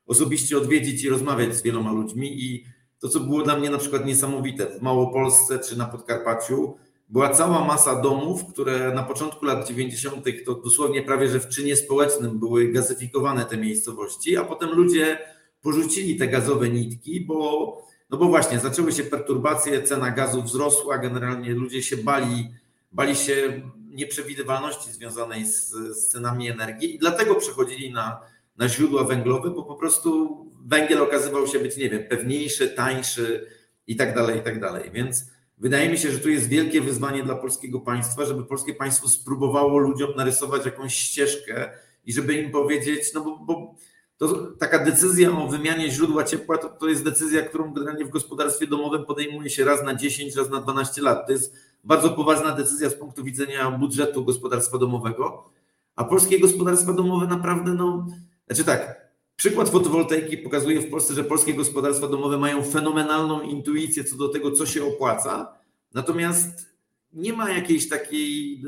Speaker 2: osobiście odwiedzić i rozmawiać z wieloma ludźmi i to, co było dla mnie na przykład niesamowite w Małopolsce czy na Podkarpaciu, była cała masa domów, które na początku lat 90. to dosłownie prawie że w czynie społecznym były gazyfikowane te miejscowości, a potem ludzie porzucili te gazowe nitki, bo, no bo właśnie zaczęły się perturbacje, cena gazu wzrosła, generalnie ludzie się bali, bali się nieprzewidywalności związanej z, z cenami energii i dlatego przechodzili na, na źródła węglowe, bo po prostu węgiel okazywał się być, nie wiem, pewniejszy, tańszy i tak dalej, i tak dalej. Więc wydaje mi się, że tu jest wielkie wyzwanie dla polskiego państwa, żeby polskie państwo spróbowało ludziom narysować jakąś ścieżkę i żeby im powiedzieć, no bo, bo to taka decyzja o wymianie źródła ciepła to, to jest decyzja, którą generalnie w gospodarstwie domowym podejmuje się raz na 10, raz na 12 lat. To jest bardzo poważna decyzja z punktu widzenia budżetu gospodarstwa domowego, a polskie gospodarstwa domowe naprawdę, no, znaczy tak, przykład fotowoltaiki pokazuje w Polsce, że polskie gospodarstwa domowe mają fenomenalną intuicję co do tego, co się opłaca, natomiast nie ma jakiejś takiej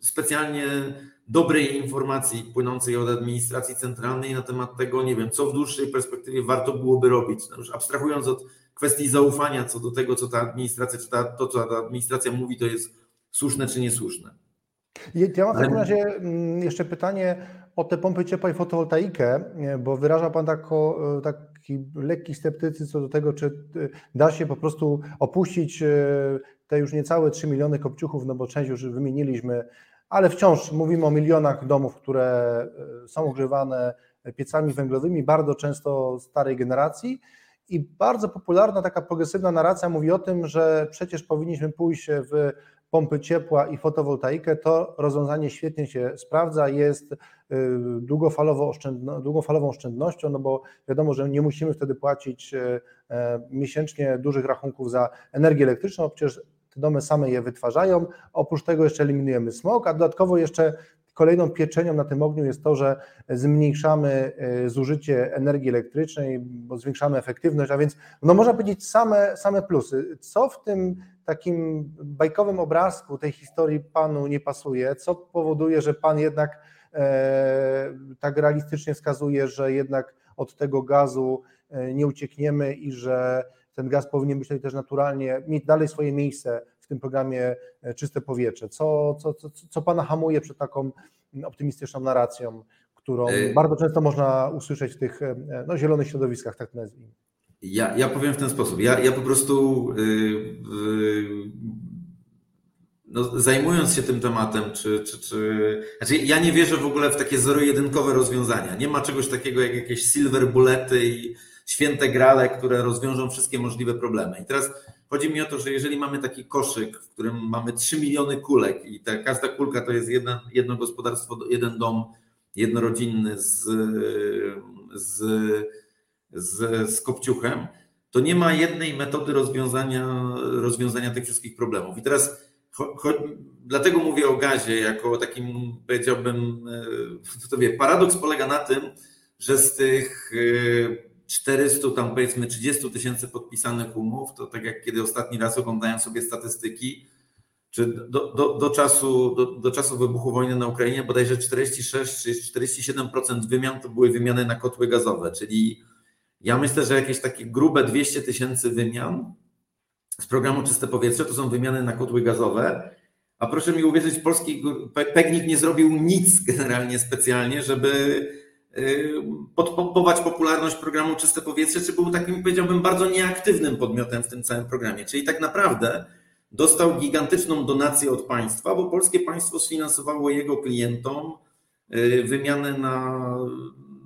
Speaker 2: specjalnie dobrej informacji płynącej od administracji centralnej na temat tego, nie wiem, co w dłuższej perspektywie warto byłoby robić. No już abstrahując od kwestii zaufania co do tego, co ta administracja, czy ta, to, co ta administracja mówi, to jest słuszne czy niesłuszne.
Speaker 1: Ja mam w takim razie mm, jeszcze pytanie o te pompy ciepła i fotowoltaikę, bo wyraża Pan tako, taki lekki sceptycyzm co do tego, czy y, da się po prostu opuścić y, te już niecałe 3 miliony kopciuchów, no bo część już wymieniliśmy ale wciąż mówimy o milionach domów, które e, są ogrzewane piecami węglowymi, bardzo często starej generacji. I bardzo popularna taka progresywna narracja mówi o tym, że przecież powinniśmy pójść w pompy ciepła i fotowoltaikę. To rozwiązanie świetnie się sprawdza, jest e, długofalowo oszczędno, długofalową oszczędnością, no bo wiadomo, że nie musimy wtedy płacić e, miesięcznie dużych rachunków za energię elektryczną, przecież te domy same je wytwarzają. Oprócz tego jeszcze eliminujemy smog, a dodatkowo jeszcze kolejną pieczenią na tym ogniu jest to, że zmniejszamy zużycie energii elektrycznej, bo zwiększamy efektywność, a więc no można powiedzieć same, same plusy. Co w tym takim bajkowym obrazku tej historii panu nie pasuje? Co powoduje, że pan jednak e, tak realistycznie wskazuje, że jednak od tego gazu e, nie uciekniemy i że ten gaz powinien być też naturalnie, mieć dalej swoje miejsce w tym programie e, Czyste Powietrze. Co, co, co, co Pana hamuje przed taką optymistyczną narracją, którą bardzo często można usłyszeć w tych no, zielonych środowiskach, tak nazwijmy?
Speaker 2: Ja, ja powiem w ten sposób. Ja, ja po prostu yy, yy, no, zajmując się tym tematem, czy, czy, czy. Znaczy, ja nie wierzę w ogóle w takie zero-jedynkowe rozwiązania. Nie ma czegoś takiego jak jakieś silver bullety i święte grale, które rozwiążą wszystkie możliwe problemy. I teraz chodzi mi o to, że jeżeli mamy taki koszyk, w którym mamy 3 miliony kulek i ta, każda kulka to jest jedna, jedno gospodarstwo, jeden dom jednorodzinny z, z z, z kopciuchem, to nie ma jednej metody rozwiązania, rozwiązania tych wszystkich problemów. I teraz cho, cho, dlatego mówię o gazie jako takim, powiedziałbym, e, to wie, paradoks polega na tym, że z tych 400, e, tam powiedzmy 30 tysięcy podpisanych umów, to tak jak kiedy ostatni raz oglądają sobie statystyki, czy do, do, do, czasu, do, do czasu wybuchu wojny na Ukrainie bodajże 46 czy 47% wymian to były wymiany na kotły gazowe, czyli ja myślę, że jakieś takie grube 200 tysięcy wymian z programu Czyste Powietrze to są wymiany na kotły gazowe. A proszę mi uwierzyć, polski PEGNIK nie zrobił nic generalnie specjalnie, żeby podpompować popularność programu Czyste Powietrze, czy był takim, powiedziałbym, bardzo nieaktywnym podmiotem w tym całym programie. Czyli tak naprawdę dostał gigantyczną donację od państwa, bo polskie państwo sfinansowało jego klientom y, wymianę na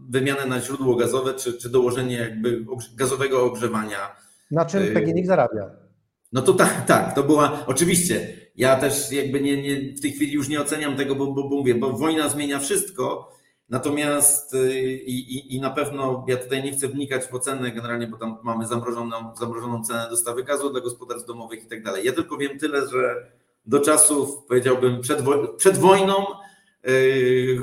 Speaker 2: wymianę na źródło gazowe, czy, czy dołożenie jakby gazowego ogrzewania.
Speaker 1: Na czym y, PGNiG zarabia?
Speaker 2: No to tak, tak, to była, oczywiście, ja też jakby nie, nie, w tej chwili już nie oceniam tego, bo, bo, bo mówię, bo wojna zmienia wszystko, natomiast y, i, i, i na pewno ja tutaj nie chcę wnikać w ocenę generalnie, bo tam mamy zamrożoną, zamrożoną cenę dostawy gazu dla gospodarstw domowych i tak dalej. Ja tylko wiem tyle, że do czasów, powiedziałbym, przed, przed wojną Yy,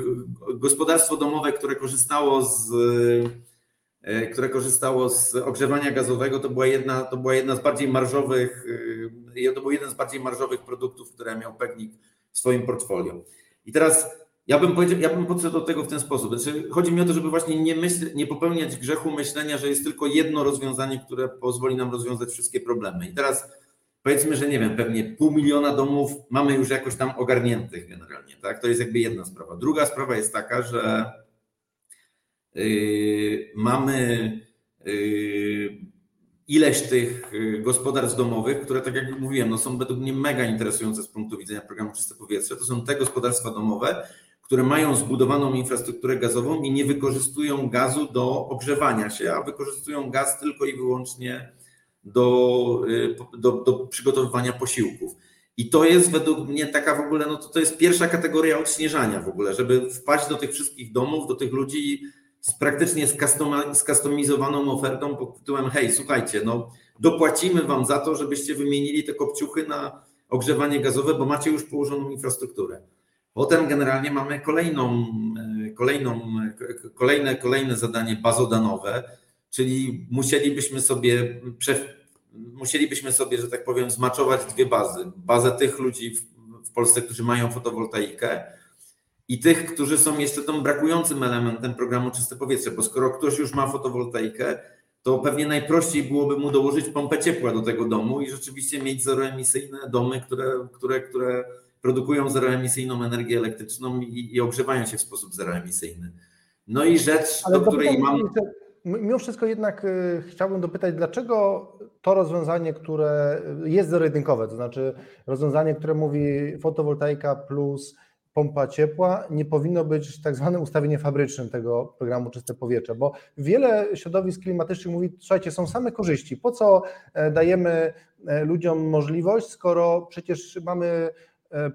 Speaker 2: gospodarstwo domowe, które korzystało z yy, które korzystało z ogrzewania gazowego, to była jedna, to była jedna z bardziej marżowych, yy, to był jeden z bardziej marżowych produktów, które miał Pegnik w swoim portfolio. I teraz ja bym ja bym podszedł do tego w ten sposób. Znaczy, chodzi mi o to, żeby właśnie nie, myśl, nie popełniać grzechu myślenia, że jest tylko jedno rozwiązanie, które pozwoli nam rozwiązać wszystkie problemy. I teraz powiedzmy, że nie wiem, pewnie pół miliona domów mamy już jakoś tam ogarniętych generalnie, tak? To jest jakby jedna sprawa. Druga sprawa jest taka, że yy, mamy yy, ileś tych yy, gospodarstw domowych, które tak jak mówiłem, no są według mnie mega interesujące z punktu widzenia programu Czyste Powietrze. To są te gospodarstwa domowe, które mają zbudowaną infrastrukturę gazową i nie wykorzystują gazu do ogrzewania się, a wykorzystują gaz tylko i wyłącznie do, y, do, do przygotowywania posiłków. I to jest według mnie taka w ogóle, no to, to jest pierwsza kategoria odśnieżania w ogóle, żeby wpaść do tych wszystkich domów, do tych ludzi z praktycznie skustomizowaną ofertą pod tytułem hej, słuchajcie, no dopłacimy wam za to, żebyście wymienili te kopciuchy na ogrzewanie gazowe, bo macie już położoną infrastrukturę. Potem generalnie mamy kolejną, y, kolejną, kolejne, kolejne zadanie bazodanowe, czyli musielibyśmy sobie, musielibyśmy sobie, że tak powiem, zmaczować dwie bazy. Bazę tych ludzi w, Polsce, którzy mają fotowoltaikę i tych, którzy są jeszcze tym brakującym elementem programu Czyste Powietrze, bo skoro ktoś już ma fotowoltaikę, to pewnie najprościej byłoby mu dołożyć pompę ciepła do tego domu i rzeczywiście mieć zeroemisyjne domy, które, które, które produkują zeroemisyjną energię elektryczną i, i ogrzewają się w sposób zeroemisyjny. No i rzecz, Ale do której mam.
Speaker 1: Mimo wszystko jednak y, chciałbym dopytać, dlaczego to rozwiązanie, które jest zero-jedynkowe, to znaczy rozwiązanie, które mówi fotowoltaika plus pompa ciepła, nie powinno być tak zwane ustawienie fabrycznym tego programu Czyste Powietrze, bo wiele środowisk klimatycznych mówi, słuchajcie, są same korzyści, po co e, dajemy e, ludziom możliwość, skoro przecież mamy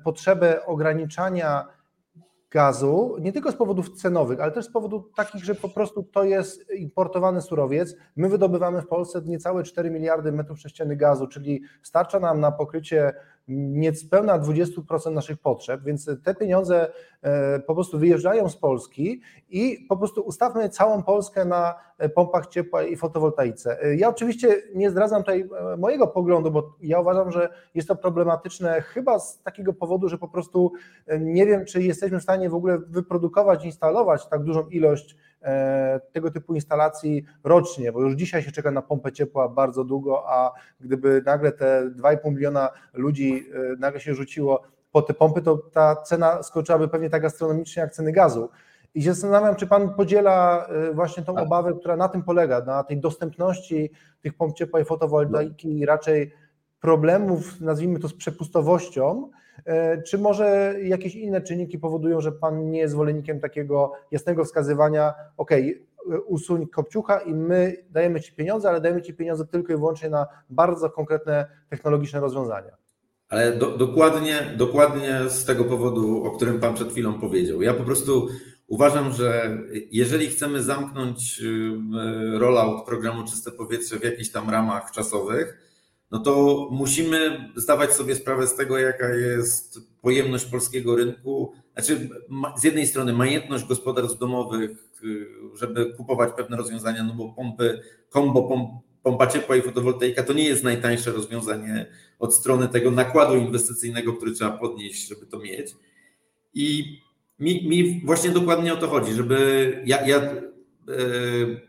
Speaker 1: potrzebę ograniczania gazu, nie tylko z powodów cenowych, ale też z powodów takich, że po prostu to jest importowany surowiec. My wydobywamy w Polsce niecałe 4 miliardy metrów sześciennych gazu, czyli starcza nam na pokrycie niespełna 20% naszych potrzeb, więc te pieniądze e, po prostu wyjeżdżają z Polski i po prostu ustawmy całą Polskę na pompach ciepła i fotowoltaice. E, ja oczywiście nie zdradzam tutaj e, mojego poglądu, bo ja uważam, że jest to problematyczne chyba z takiego powodu, że po prostu nie wiem, czy jesteśmy w stanie w ogóle wyprodukować, instalować tak dużą ilość E, tego typu instalacji rocznie, bo już dzisiaj się czeka na pompę ciepła bardzo długo, a gdyby nagle te 2,5 miliona ludzi e, nagle się rzuciło po te pompy, to ta cena skoczyłaby pewnie tak astronomicznie jak ceny gazu. I się zastanawiam, czy Pan podziela e, właśnie tą tak. obawę, która na tym polega, na tej dostępności tych pomp ciepła i fotowoltaiki i raczej problemów, nazwijmy to z przepustowością, E, czy może jakieś inne czynniki powodują, że Pan nie jest zwolennikiem takiego jasnego wskazywania, ok, usuń kopciucha i my dajemy Ci pieniądze, ale dajemy Ci pieniądze tylko i wyłącznie na bardzo konkretne technologiczne rozwiązania?
Speaker 2: Ale do, dokładnie, dokładnie z tego powodu, o którym Pan przed chwilą powiedział. Ja po prostu uważam, że jeżeli chcemy zamknąć y, rollout programu Czyste Powietrze w jakichś tam ramach czasowych, no to musimy zdawać sobie sprawę z tego, jaka jest pojemność polskiego rynku. Znaczy, z jednej strony majętność gospodarstw domowych, y, żeby kupować pewne rozwiązania, no bo pompy, kombo, pomp, pompa ciepła i fotowoltaika to nie jest najtańsze rozwiązanie od strony tego nakładu inwestycyjnego, który trzeba podnieść, żeby to mieć. I mi, mi właśnie dokładnie o to chodzi, żeby ja, ja, y,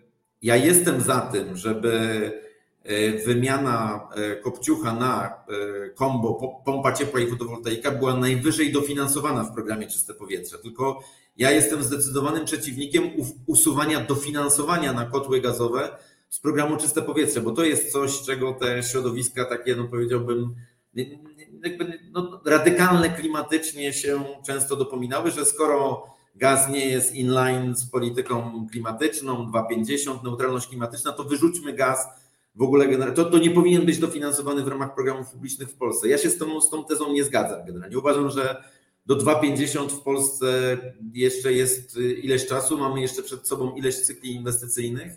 Speaker 2: ja jestem za tym, żeby wymiana e, kopciucha na e, kombo pompa ciepła i fotowoltaika była najwyżej dofinansowana w programie Czyste Powietrze. Tylko ja jestem zdecydowanym przeciwnikiem usuwania dofinansowania na kotły gazowe z programu Czyste Powietrze, bo to jest coś, czego te środowiska takie, no powiedziałbym, jakby, no, radykalne klimatycznie się często dopominały, że skoro gaz nie jest inline z polityką klimatyczną, 2,50, neutralność klimatyczna, to wyrzućmy gaz w ogóle to, to nie powinien być dofinansowany w ramach programów publicznych w Polsce. Ja się z tą, z tą tezą nie zgadzam generalnie. Uważam, że do 2,50 w Polsce jeszcze jest ileś czasu, mamy jeszcze przed sobą ileś cykli inwestycyjnych.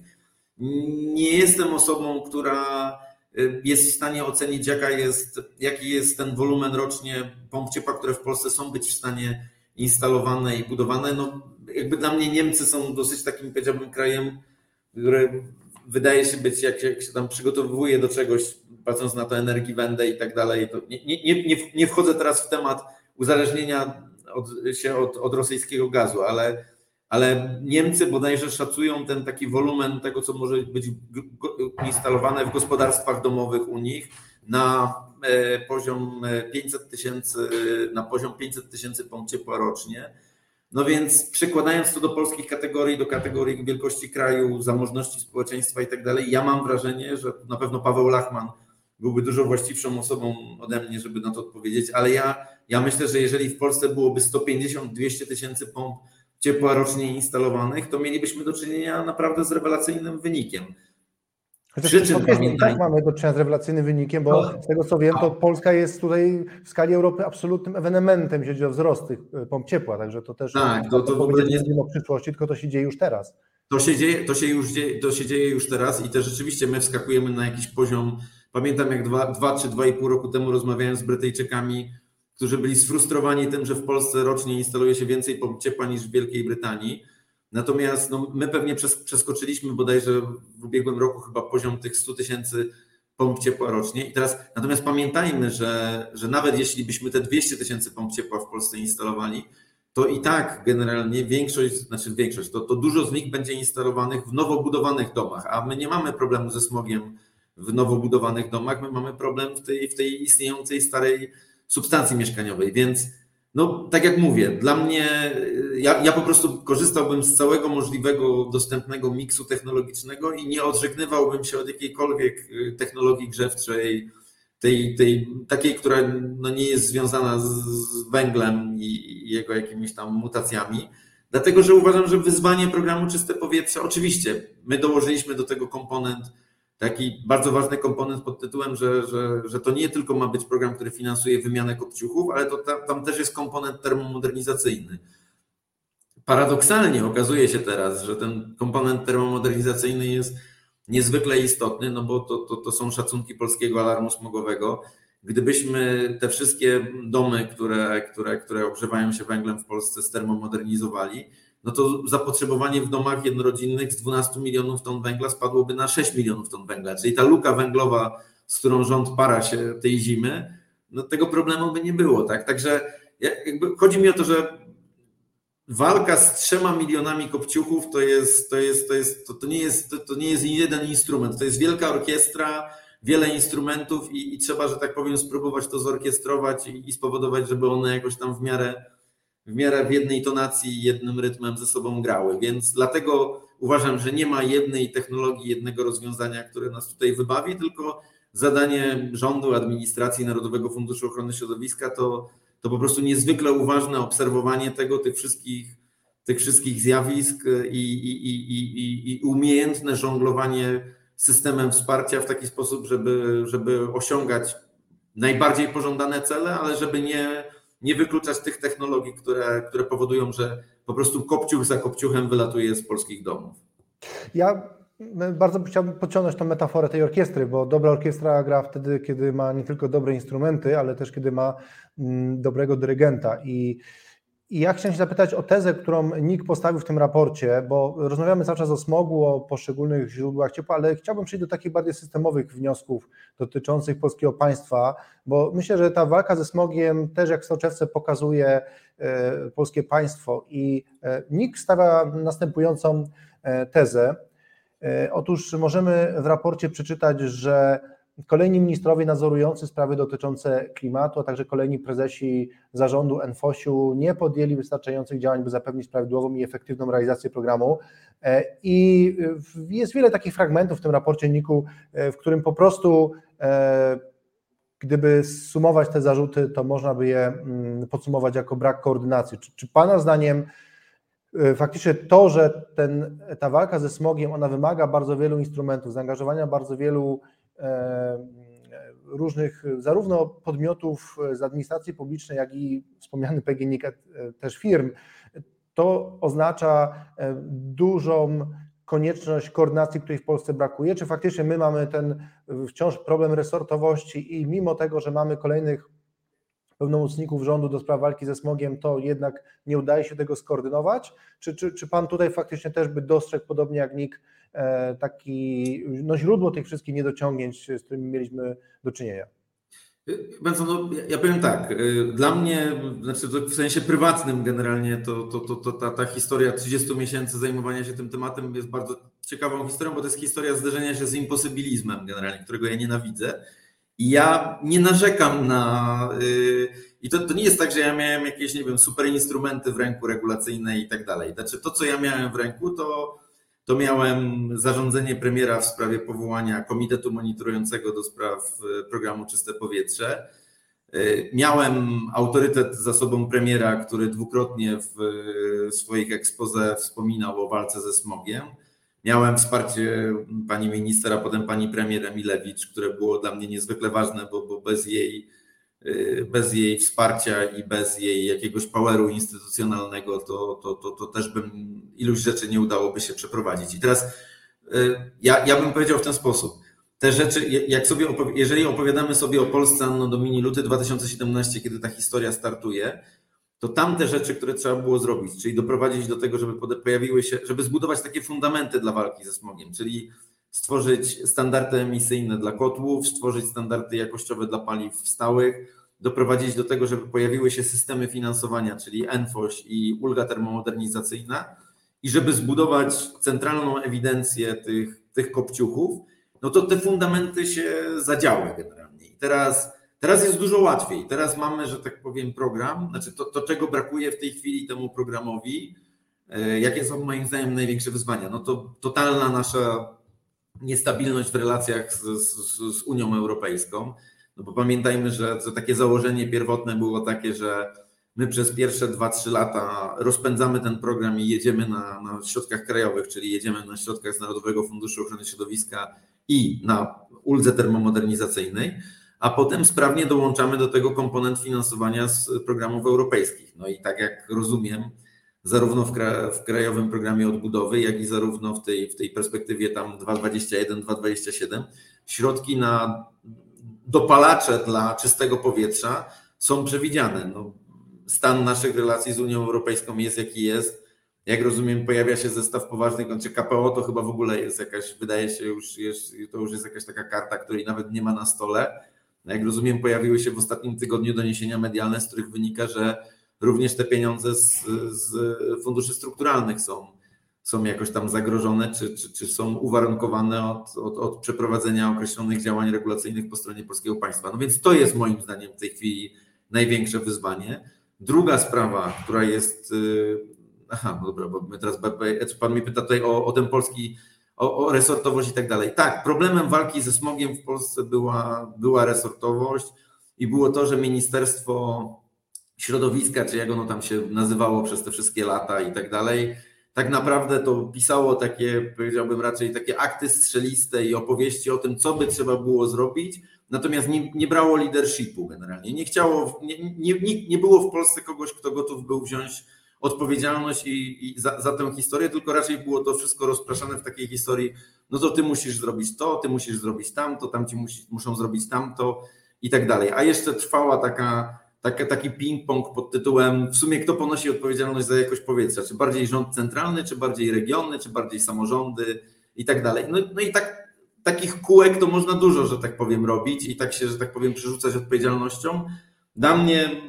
Speaker 2: Nie jestem osobą, która y, jest w stanie ocenić, jaka jest, jaki jest ten wolumen rocznie pomp ciepła, które w Polsce są być w stanie instalowane i budowane. No, jakby dla mnie Niemcy są dosyć takim, powiedziałbym, krajem, który wydaje się być, jak, jak się tam przygotowuje do czegoś, patrząc na to energii wędę i tak dalej, to nie, nie, nie, nie wchodzę teraz w temat uzależnienia od, się od, od rosyjskiego gazu, ale, ale Niemcy bodajże szacują ten taki wolumen tego, co może być instalowane w gospodarstwach domowych u nich na e, poziom 500 e, tysięcy, na poziom 500 tysięcy pomp ciepła rocznie no więc przekładając to do polskich kategorii, do kategorii wielkości kraju, zamożności społeczeństwa i tak dalej, ja mam wrażenie, że na pewno Paweł Lachman byłby dużo właściwszą osobą ode mnie, żeby na to odpowiedzieć, ale ja, ja myślę, że jeżeli w Polsce byłoby 150-200 tysięcy pomp ciepła rocznie instalowanych, to mielibyśmy do czynienia naprawdę z rewelacyjnym wynikiem.
Speaker 1: Chociaż czym tak mamy do czynienia z rewelacyjnym wynikiem, bo no. z tego co wiem, to Polska jest tutaj w skali Europy absolutnym ewenementem, jeśli chodzi o wzrost tych e, pomp ciepła, także to też
Speaker 2: tak, to, to w ogóle nie
Speaker 1: mówimy o przyszłości, tylko to się dzieje już teraz.
Speaker 2: To się dzieje, to się już dzieje, to się dzieje już teraz i też rzeczywiście my wskakujemy na jakiś poziom. Pamiętam, jak dwa, dwa czy dwa i pół roku temu rozmawiałem z Brytyjczykami, którzy byli sfrustrowani tym, że w Polsce rocznie instaluje się więcej pomp ciepła niż w Wielkiej Brytanii Natomiast no, my pewnie przeskoczyliśmy bodajże w ubiegłym roku chyba poziom tych 100 tysięcy pomp ciepła rocznie. I teraz, natomiast pamiętajmy, że, że nawet jeśli byśmy te 200 tysięcy pomp ciepła w Polsce instalowali, to i tak generalnie większość, znaczy większość, to, to dużo z nich będzie instalowanych w nowo budowanych domach, a my nie mamy problemu ze smogiem w nowo budowanych domach, my mamy problem w tej, w tej istniejącej starej substancji mieszkaniowej, więc no, tak jak mówię, dla mnie, ja, ja po prostu korzystałbym z całego możliwego dostępnego miksu technologicznego i nie odżegnywałbym się od jakiejkolwiek y, technologii grzewczej, tej, tej takiej, która no nie jest związana z, z węglem i, i jego jakimiś tam mutacjami. Dlatego, że uważam, że wyzwanie programu Czyste Powietrze, oczywiście, my dołożyliśmy do tego komponent taki bardzo ważny komponent pod tytułem, że, że, że to nie tylko ma być program, który finansuje wymianę kopciuchów, ale to tam, tam też jest komponent termomodernizacyjny. Paradoksalnie okazuje się teraz, że ten komponent termomodernizacyjny jest niezwykle istotny, no bo to, to, to są szacunki polskiego alarmu smogowego. Gdybyśmy te wszystkie domy, które, które, które ogrzewają się węglem w Polsce stermomodernizowali, no to zapotrzebowanie w domach jednorodzinnych z 12 milionów ton węgla spadłoby na 6 milionów ton węgla. Czyli ta luka węglowa, z którą rząd para się tej zimy, no tego problemu by nie było. Tak? Także jakby chodzi mi o to, że walka z trzema milionami kopciuchów to jest, to jest, to jest, to, to nie jest, to, to nie jest jeden instrument, to jest wielka orkiestra, wiele instrumentów i, i, trzeba, że tak powiem, spróbować to zorkiestrować i, i, spowodować, żeby one jakoś tam w miarę, w miarę w jednej tonacji, jednym rytmem ze sobą grały. Więc dlatego uważam, że nie ma jednej technologii, jednego rozwiązania, które nas tutaj wybawi, tylko zadanie rządu, administracji Narodowego Funduszu Ochrony Środowiska to, to po prostu niezwykle uważne obserwowanie tego, tych wszystkich, tych wszystkich zjawisk i, i, i, i umiejętne żonglowanie systemem wsparcia w taki sposób, żeby, żeby osiągać najbardziej pożądane cele, ale żeby nie, nie wykluczać tych technologii, które, które powodują, że po prostu kopciuch za kopciuchem wylatuje z polskich domów.
Speaker 1: Ja bardzo chciałbym podciągnąć tą metaforę tej orkiestry, bo dobra orkiestra gra wtedy, kiedy ma nie tylko dobre instrumenty, ale też kiedy ma dobrego dyrygenta. I i ja chciałem się zapytać o tezę, którą NIK postawił w tym raporcie, bo rozmawiamy cały czas o smogu, o poszczególnych źródłach ciepła, ale chciałbym przejść do takich bardziej systemowych wniosków dotyczących polskiego państwa, bo myślę, że ta walka ze smogiem też jak w soczewce pokazuje e, polskie państwo i e, NIK stawia następującą e, tezę. Otóż możemy w raporcie przeczytać, że Kolejni ministrowie nadzorujący sprawy dotyczące klimatu, a także kolejni prezesi zarządu NFOŚ-u nie podjęli wystarczających działań, by zapewnić prawidłową i efektywną realizację programu. E, I jest wiele takich fragmentów w tym raporcie NIK-u, e, w którym po prostu e, gdyby sumować te zarzuty, to można by je mm, podsumować jako brak koordynacji. Czy, czy Pana zdaniem faktycznie to, że ten, ta walka ze smogiem, ona wymaga bardzo wielu instrumentów, zaangażowania bardzo wielu E, różnych zarówno podmiotów z administracji publicznej, jak i wspomniany PGNiG e, też firm, to oznacza e, dużą konieczność koordynacji, której w Polsce brakuje? Czy faktycznie my mamy ten wciąż problem resortowości i mimo tego, że mamy kolejnych pełnomocników rządu do spraw walki ze smogiem, to jednak nie udaje się tego skoordynować? Czy, czy, czy Pan tutaj faktycznie też by dostrzegł, podobnie jak NIK, E, taki no, źródło tych wszystkich niedociągnięć, z którymi mieliśmy do czynienia.
Speaker 2: Benson, no, ja powiem tak, y, dla mnie, znaczy w sensie prywatnym generalnie, to, to, to, to ta, ta historia 30 miesięcy zajmowania się tym tematem jest bardzo ciekawą historią, bo to jest historia zderzenia się z imposybilizmem generalnie, którego ja nienawidzę. I ja nie narzekam na. Yy, I to, to nie jest tak, że ja miałem jakieś, nie wiem, super instrumenty w ręku regulacyjne i tak dalej. Znaczy, to, co ja miałem w ręku, to to miałem zarządzenie premiera w sprawie powołania komitetu monitorującego do spraw e, programu Czyste Powietrze. E, miałem autorytet za sobą premiera, który dwukrotnie w e, swoich expose wspominał o walce ze smogiem. Miałem wsparcie pani minister, a potem pani premier Emilewicz, które było dla mnie niezwykle ważne, bo, bo bez jej Y, bez jej wsparcia i bez jej jakiegoś poweru instytucjonalnego, to, to, to, to też bym iluś rzeczy nie udałoby się przeprowadzić. I teraz y, ja, ja bym powiedział w ten sposób. Te rzeczy, jak sobie, jeżeli opowiadamy sobie o Polsce no Domini luty 2017, kiedy ta historia startuje, to tamte rzeczy, które trzeba było zrobić, czyli doprowadzić do tego, żeby pojawiły się, żeby zbudować takie fundamenty dla walki ze smogiem, czyli stworzyć standardy emisyjne dla kotłów, stworzyć standardy jakościowe dla paliw stałych, doprowadzić do tego, żeby pojawiły się systemy finansowania, czyli ENFOŚ i ulga termomodernizacyjna i żeby zbudować centralną ewidencję tych, tych kopciuchów, no to te fundamenty się zadziały generalnie. I teraz, teraz jest dużo łatwiej. Teraz mamy, że tak powiem, program, znaczy to, to czego brakuje w tej chwili temu programowi, e, jakie są moim zdaniem największe wyzwania? No to totalna nasza niestabilność w relacjach z, z, z Unią Europejską. No bo pamiętajmy, że, takie założenie pierwotne było takie, że my przez pierwsze 2-3 lata rozpędzamy ten program i jedziemy na, na środkach krajowych, czyli jedziemy na środkach z Narodowego Funduszu Ochrony Środowiska i na uldze termomodernizacyjnej, a potem sprawnie dołączamy do tego komponent finansowania z programów europejskich. No i tak jak rozumiem, zarówno w, w Krajowym Programie Odbudowy, jak i zarówno w tej, w tej perspektywie tam 2,21, 2,27, środki na dopalacze dla czystego powietrza są przewidziane. No, stan naszych relacji z Unią Europejską jest jaki jest. Jak rozumiem, pojawia się zestaw poważnych, czy KPO to chyba w ogóle jest jakaś, wydaje się już, jest, to już jest jakaś taka karta, której nawet nie ma na stole. Jak rozumiem, pojawiły się w ostatnim tygodniu doniesienia medialne, z których wynika, że również te pieniądze z, z funduszy strukturalnych są, są jakoś tam zagrożone, czy, czy, czy są uwarunkowane od, od, od przeprowadzenia określonych działań regulacyjnych po stronie polskiego państwa. No więc to jest moim zdaniem w tej chwili największe wyzwanie. Druga sprawa, która jest. Y, aha, no dobra, bo my teraz. Pan mi pyta tutaj o, o ten polski, o, o resortowość i tak dalej. Tak, problemem walki ze smogiem w Polsce była, była resortowość i było to, że Ministerstwo Środowiska, czy jak ono tam się nazywało przez te wszystkie lata i tak dalej, tak naprawdę to pisało takie, powiedziałbym raczej takie akty strzeliste i opowieści o tym, co by trzeba było zrobić, natomiast nie, nie brało leadershipu generalnie. Nie chciało, nie, nie, nie było w Polsce kogoś, kto gotów był wziąć odpowiedzialność i, i za, za, tę historię, tylko raczej było to wszystko rozpraszane w takiej historii, no to ty musisz zrobić to, ty musisz zrobić tamto, tamci musi, muszą zrobić tamto i tak dalej. A jeszcze trwała taka taki, taki ping-pong pod tytułem w sumie kto ponosi odpowiedzialność za jakość powietrza, czy bardziej rząd centralny, czy bardziej regiony, czy bardziej samorządy i tak dalej. No, no i tak, takich kółek to można dużo, że tak powiem, robić i tak się, że tak powiem, przerzucać odpowiedzialnością. Dla mnie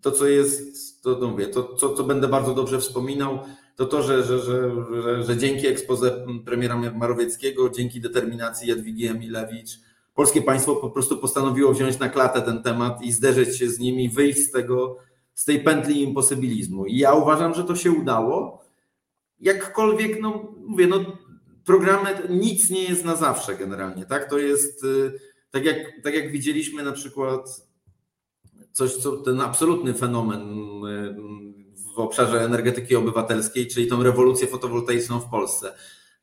Speaker 2: to, co jest, to, to mówię, to, co, co będę bardzo dobrze wspominał, to to, że, że, że, że, dzięki ekspoze premiera Marowieckiego, dzięki determinacji Jadwigi Emilewicz, polskie państwo po prostu postanowiło wziąć na klatę ten temat i zderzyć się z nimi, wyjść z tego, z tej pętli imposybilizmu. I ja uważam, że to się udało. Jakkolwiek, no mówię, no programy, nic nie jest na zawsze generalnie, tak? To jest, y, tak jak, tak jak widzieliśmy na przykład coś, co ten absolutny fenomen y, w obszarze energetyki obywatelskiej, czyli tą rewolucję fotowoltaiczną w Polsce.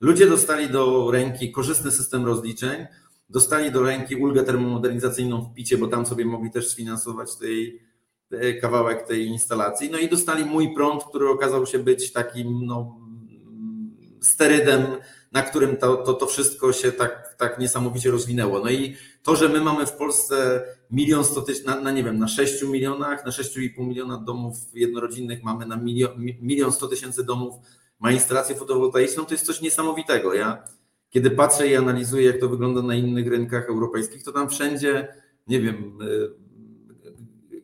Speaker 2: Ludzie dostali do ręki korzystny system rozliczeń, dostali do ręki ulgę termomodernizacyjną w picie, bo tam sobie mogli też sfinansować tej, tej kawałek tej instalacji. No i dostali mój prąd, który okazał się być takim no, sterydem, na którym to, to, to wszystko się tak, tak niesamowicie rozwinęło. No i to, że my mamy w Polsce milion sto tysięcy, na, na, nie wiem, na 6 milionach, na 6,5 miliona domów jednorodzinnych mamy na milion, milion sto tysięcy domów ma instalację fotowoltaiczną, to jest coś niesamowitego. Ja kiedy patrzę i analizuję, jak to wygląda na innych rynkach europejskich, to tam wszędzie, nie wiem, y,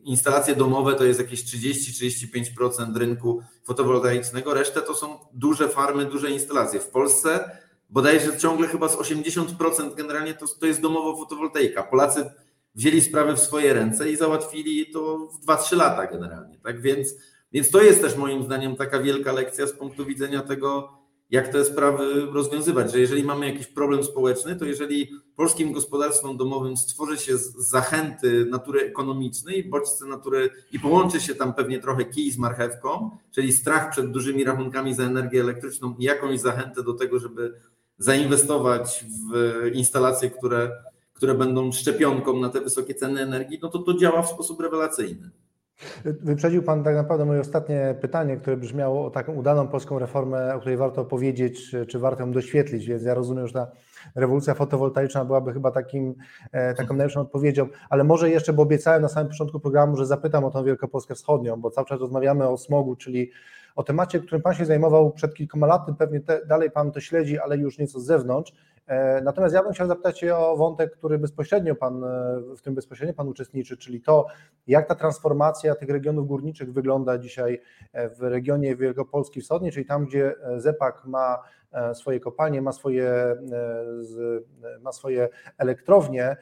Speaker 2: instalacje domowe to jest jakieś 30-35% rynku fotowoltaicznego, resztę to są duże farmy, duże instalacje. W Polsce bodajże ciągle chyba z 80% generalnie to, to jest domowo fotowoltaika. Polacy wzięli sprawy w swoje ręce i załatwili to w 2-3 lata generalnie. Tak więc, więc to jest też moim zdaniem taka wielka lekcja z punktu widzenia tego, jak te sprawy rozwiązywać, że jeżeli mamy jakiś problem społeczny, to jeżeli polskim gospodarstwom domowym stworzy się zachęty natury ekonomicznej, bodźce natury i połączy się tam pewnie trochę kij z marchewką, czyli strach przed dużymi rachunkami za energię elektryczną i jakąś zachętę do tego, żeby zainwestować w instalacje, które, które będą szczepionką na te wysokie ceny energii, no to to działa w sposób rewelacyjny.
Speaker 1: Wyprzedził Pan tak naprawdę moje ostatnie pytanie, które brzmiało o taką udaną polską reformę, o której warto powiedzieć, czy warto ją doświetlić, więc ja rozumiem, że ta rewolucja fotowoltaiczna byłaby chyba takim, e, taką najlepszą odpowiedzią, ale może jeszcze, bo obiecałem na samym początku programu, że zapytam o tą Wielkopolskę Wschodnią, bo cały czas rozmawiamy o smogu, czyli o temacie, którym Pan się zajmował przed kilkoma laty, pewnie te, dalej Pan to śledzi, ale już nieco z zewnątrz. E, natomiast ja bym chciał zapytać o wątek, który bezpośrednio Pan, e, w tym bezpośrednio Pan uczestniczy, czyli to, jak ta transformacja tych regionów górniczych wygląda dzisiaj e, w regionie Wielkopolski Wschodniej, czyli tam, gdzie ZEPAK ma swoje kopalnie, ma swoje, ma swoje elektrownie.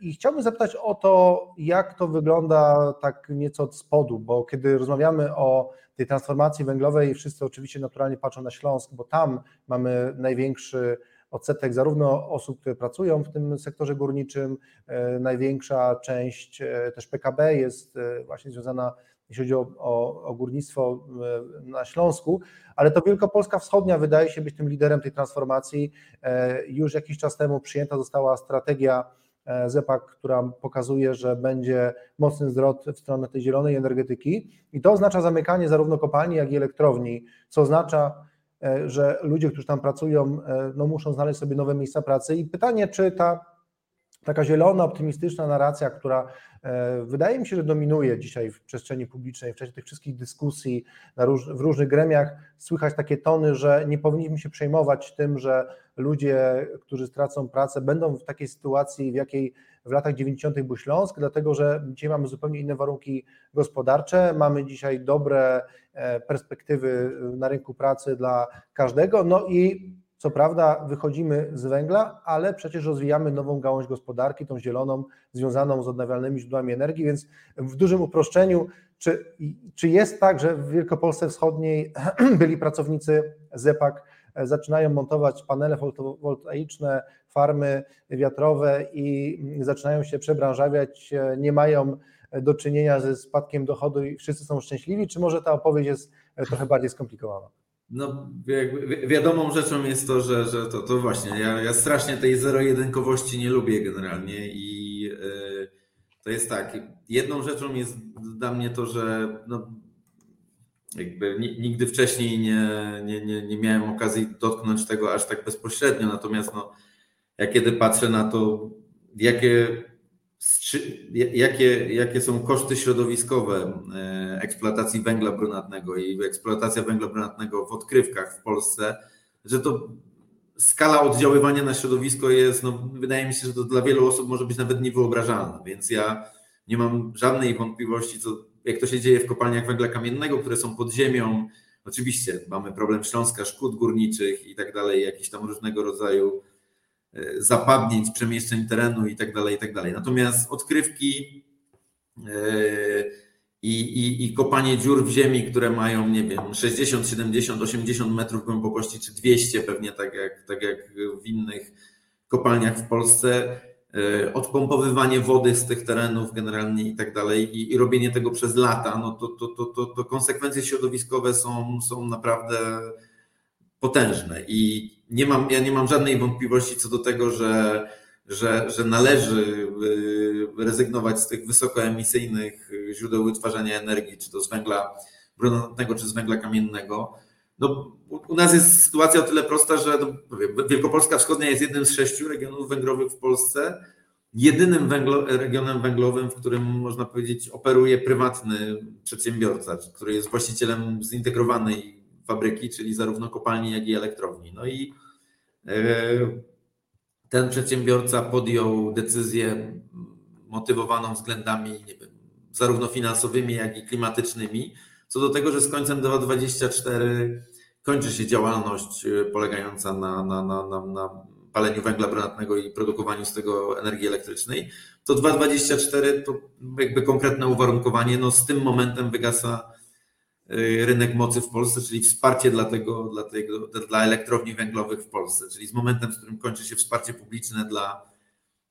Speaker 1: I chciałbym zapytać o to, jak to wygląda tak nieco od spodu, bo kiedy rozmawiamy o tej transformacji węglowej, wszyscy oczywiście naturalnie patrzą na Śląsk, bo tam mamy największy odsetek zarówno osób, które pracują w tym sektorze górniczym, e, największa część e, też PKB jest e, właśnie związana, jeśli chodzi o, o, o górnictwo na Śląsku, ale to Wielkopolska Wschodnia wydaje się być tym liderem tej transformacji. Już jakiś czas temu przyjęta została strategia ZEPAK, która pokazuje, że będzie mocny zwrot w stronę tej zielonej energetyki i to oznacza zamykanie zarówno kopalni, jak i elektrowni, co oznacza że ludzie, którzy tam pracują, e, no muszą znaleźć sobie nowe miejsca pracy. I pytanie, czy ta taka zielona, optymistyczna narracja, która e, wydaje mi się, że dominuje dzisiaj w przestrzeni publicznej, w czasie tych wszystkich dyskusji róż, w różnych gremiach, słychać takie tony, że nie powinniśmy się przejmować tym, że ludzie, którzy stracą pracę, będą w takiej sytuacji, w jakiej w latach 90. był Śląsk, dlatego że dzisiaj mamy zupełnie inne warunki gospodarcze, mamy dzisiaj dobre e, perspektywy na rynku pracy dla każdego, no i co prawda wychodzimy z węgla, ale przecież rozwijamy nową gałąź gospodarki, tą zieloną, związaną z odnawialnymi źródłami energii, więc w dużym uproszczeniu, czy, czy jest tak, że w Wielkopolsce Wschodniej <clears throat> byli pracownicy ZEPAK, e, zaczynają montować panele fotowoltaiczne, farmy wiatrowe i zaczynają się przebranżawiać, e, nie mają do czynienia ze spadkiem dochodu i wszyscy są szczęśliwi, czy może ta opowieść jest e, trochę bardziej skomplikowana?
Speaker 2: No, wiadomą rzeczą jest to, że, że to, to właśnie, ja, ja strasznie tej zero-jedynkowości nie lubię generalnie i yy, to jest tak, jedną rzeczą jest dla mnie to, że no, jakby nigdy wcześniej nie, nie, nie, nie miałem okazji dotknąć tego aż tak bezpośrednio, natomiast no, ja kiedy patrzę na to, jakie jakie, jakie są koszty środowiskowe e, eksploatacji węgla brunatnego i eksploatacja węgla brunatnego w odkrywkach w Polsce, że to skala oddziaływania na środowisko jest, no, wydaje mi się, że to dla wielu osób może być nawet niewyobrażalna, więc ja nie mam żadnej wątpliwości, co, jak to się dzieje w kopalniach węgla kamiennego, które są pod ziemią. Oczywiście mamy problem Śląska, szkód górniczych i tak dalej, jakieś tam różnego rodzaju zapadnięć, przemieszczeń terenu i tak dalej, i tak dalej. Natomiast odkrywki e, i, i, i kopanie dziur w ziemi, które mają, nie wiem, 60, 70, 80 metrów głębokości, czy 200 pewnie, tak jak, tak jak w innych kopalniach w Polsce, e, odpompowywanie wody z tych terenów generalnie i tak dalej i, i robienie tego przez lata, no to, to, to, to, to konsekwencje środowiskowe są, są naprawdę potężne i nie mam, ja nie mam żadnej wątpliwości co do tego, że, że, że należy y, rezygnować z tych wysokoemisyjnych źródeł wytwarzania energii, czy to z węgla brunatnego, czy z węgla kamiennego. No, u nas jest sytuacja o tyle prosta, że no, Wielkopolska Wschodnia jest jednym z sześciu regionów węglowych w Polsce. Jedynym węglo, regionem węglowym, w którym można powiedzieć operuje prywatny przedsiębiorca, który jest właścicielem zintegrowanej fabryki, czyli zarówno kopalni, jak i elektrowni. No i e, ten przedsiębiorca podjął decyzję motywowaną względami wiem, zarówno finansowymi, jak i klimatycznymi, co do tego, że z końcem 2024 kończy się działalność e, polegająca na, na, na, na, na paleniu węgla brunatnego i produkowaniu z tego energii elektrycznej, to 2024 to jakby konkretne uwarunkowanie, no z tym momentem wygasa rynek mocy w Polsce, czyli wsparcie dla, tego, dla, tego, dla elektrowni węglowych w Polsce, czyli z momentem, z którym kończy się wsparcie publiczne dla,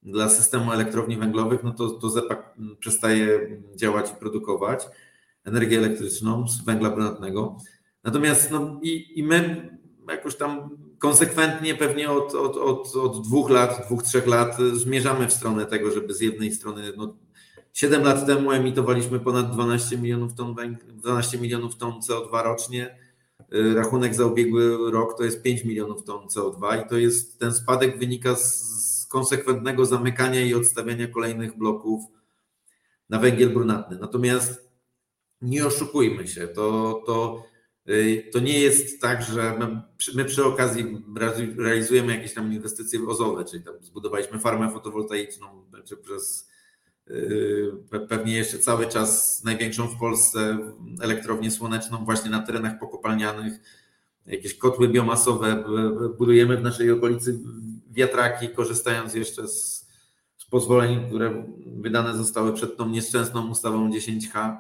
Speaker 2: dla systemu elektrowni węglowych, no to, to ZEPAK przestaje działać i produkować energię elektryczną z węgla brunatnego. Natomiast no, i, i my jakoś tam konsekwentnie pewnie od, od, od, od dwóch lat, dwóch, trzech lat zmierzamy w stronę tego, żeby z jednej strony no, 7 lat temu emitowaliśmy ponad 12 milionów ton, 12 milionów ton CO2 rocznie. Y, rachunek za ubiegły rok to jest 5 milionów ton CO2 i to jest ten spadek wynika z, z konsekwentnego zamykania i odstawiania kolejnych bloków na węgiel brunatny. Natomiast nie oszukujmy się, to, to, y, to nie jest tak, że my, my przy okazji realizujemy jakieś tam inwestycje ozowe, czyli tam zbudowaliśmy farmę fotowoltaiczną czy przez pewnie jeszcze cały czas największą w Polsce elektrownię słoneczną właśnie na terenach pokopalnianych, jakieś kotły biomasowe, budujemy w naszej okolicy wiatraki, korzystając jeszcze z, z pozwoleń, które wydane zostały przed tą nieszczęsną ustawą 10H,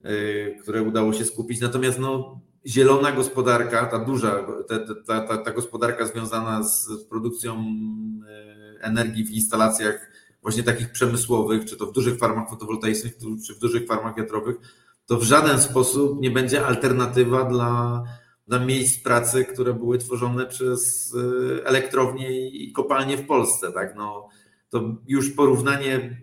Speaker 2: yy, które udało się skupić. Natomiast no, zielona gospodarka, ta duża, ta, ta, ta, ta gospodarka związana z produkcją yy, energii w instalacjach właśnie takich przemysłowych, czy to w dużych farmach fotowoltaicznych, czy w dużych farmach wiatrowych, to w żaden sposób nie będzie alternatywa dla, dla miejsc pracy, które były tworzone przez y, elektrownie i kopalnie w Polsce. Tak? No, to już porównanie,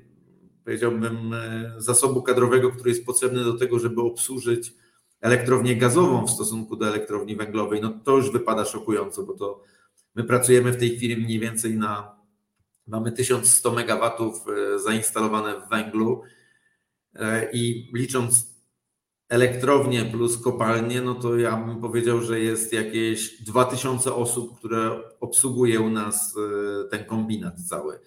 Speaker 2: powiedziałbym, y, zasobu kadrowego, który jest potrzebny do tego, żeby obsłużyć elektrownię gazową w stosunku do elektrowni węglowej, no to już wypada szokująco, bo to my pracujemy w tej chwili mniej więcej na mamy 1100 MW zainstalowane w węglu i licząc elektrownie plus kopalnie, no to ja bym powiedział, że jest jakieś 2000 osób, które obsługuje u nas ten kombinat cały.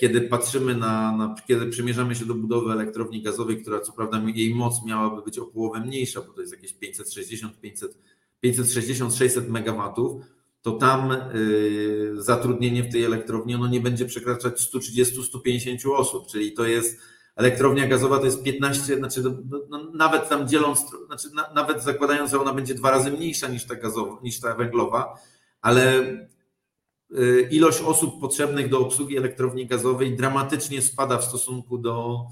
Speaker 2: Kiedy patrzymy na, na, kiedy przymierzamy się do budowy elektrowni gazowej, która co prawda jej moc miałaby być o połowę mniejsza, bo to jest jakieś 560, 500, 560-600 MW, to tam y, zatrudnienie w tej elektrowni ono nie będzie przekraczać 130-150 osób, czyli to jest elektrownia gazowa to jest 15, znaczy no, no, nawet tam dzieląc, znaczy na, nawet zakładając, że ona będzie dwa razy mniejsza niż ta gazowa, niż ta węglowa, ale y, ilość osób potrzebnych do obsługi elektrowni gazowej dramatycznie spada w stosunku do,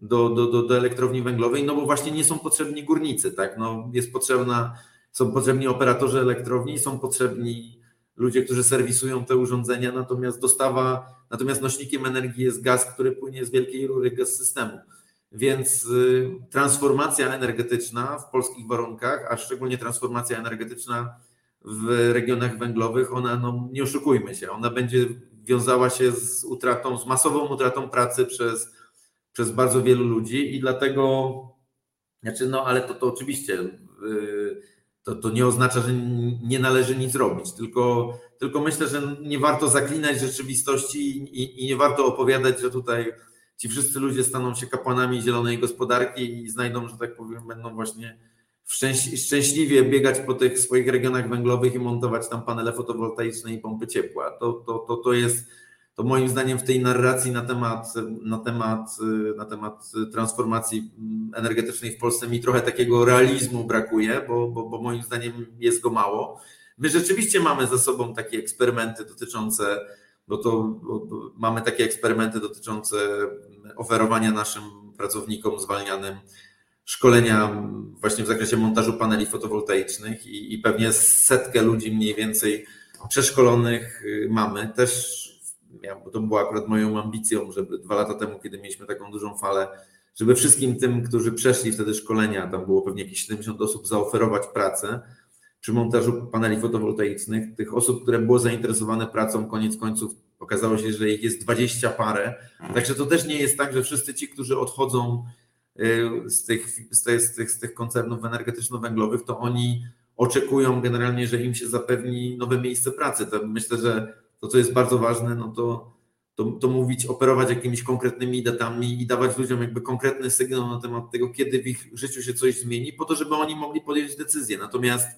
Speaker 2: do, do, do, do elektrowni węglowej, no bo właśnie nie są potrzebni górnicy, tak? No, jest potrzebna są potrzebni operatorzy elektrowni, są potrzebni ludzie, którzy serwisują te urządzenia, natomiast dostawa, natomiast nośnikiem energii jest gaz, który płynie z wielkiej rury gaz systemu. Więc y, transformacja energetyczna w polskich warunkach, a szczególnie transformacja energetyczna w regionach węglowych, ona, no nie oszukujmy się, ona będzie wiązała się z utratą, z masową utratą pracy przez, przez bardzo wielu ludzi i dlatego, znaczy, no ale to, to oczywiście. Yy, to, to nie oznacza, że nie należy nic robić, tylko, tylko myślę, że nie warto zaklinać rzeczywistości i, i nie warto opowiadać, że tutaj ci wszyscy ludzie staną się kapłanami zielonej gospodarki i znajdą, że tak powiem, będą właśnie szczęśliwie biegać po tych swoich regionach węglowych i montować tam panele fotowoltaiczne i pompy ciepła. To, to, to, to jest to moim zdaniem w tej narracji na temat, na temat, na temat transformacji energetycznej w Polsce mi trochę takiego realizmu brakuje, bo, bo, bo moim zdaniem jest go mało. My rzeczywiście mamy za sobą takie eksperymenty dotyczące, bo to bo mamy takie eksperymenty dotyczące oferowania naszym pracownikom zwalnianym szkolenia właśnie w zakresie montażu paneli fotowoltaicznych i, i pewnie setkę ludzi mniej więcej przeszkolonych mamy. Też ja, bo to było akurat moją ambicją, żeby dwa lata temu, kiedy mieliśmy taką dużą falę, żeby wszystkim tym, którzy przeszli wtedy szkolenia, tam było pewnie jakieś 70 osób, zaoferować pracę przy montażu paneli fotowoltaicznych. Tych osób, które było zainteresowane pracą, koniec końców okazało się, że ich jest 20 parę. Także to też nie jest tak, że wszyscy ci, którzy odchodzą y, z tych, z tych, z tych, z tych koncernów energetyczno-węglowych, to oni oczekują generalnie, że im się zapewni nowe miejsce pracy. To myślę, że to, co jest bardzo ważne, no to, to, to mówić, operować jakimiś konkretnymi datami i dawać ludziom jakby konkretny sygnał na temat tego, kiedy w ich życiu się coś zmieni, po to, żeby oni mogli podjąć decyzję. Natomiast,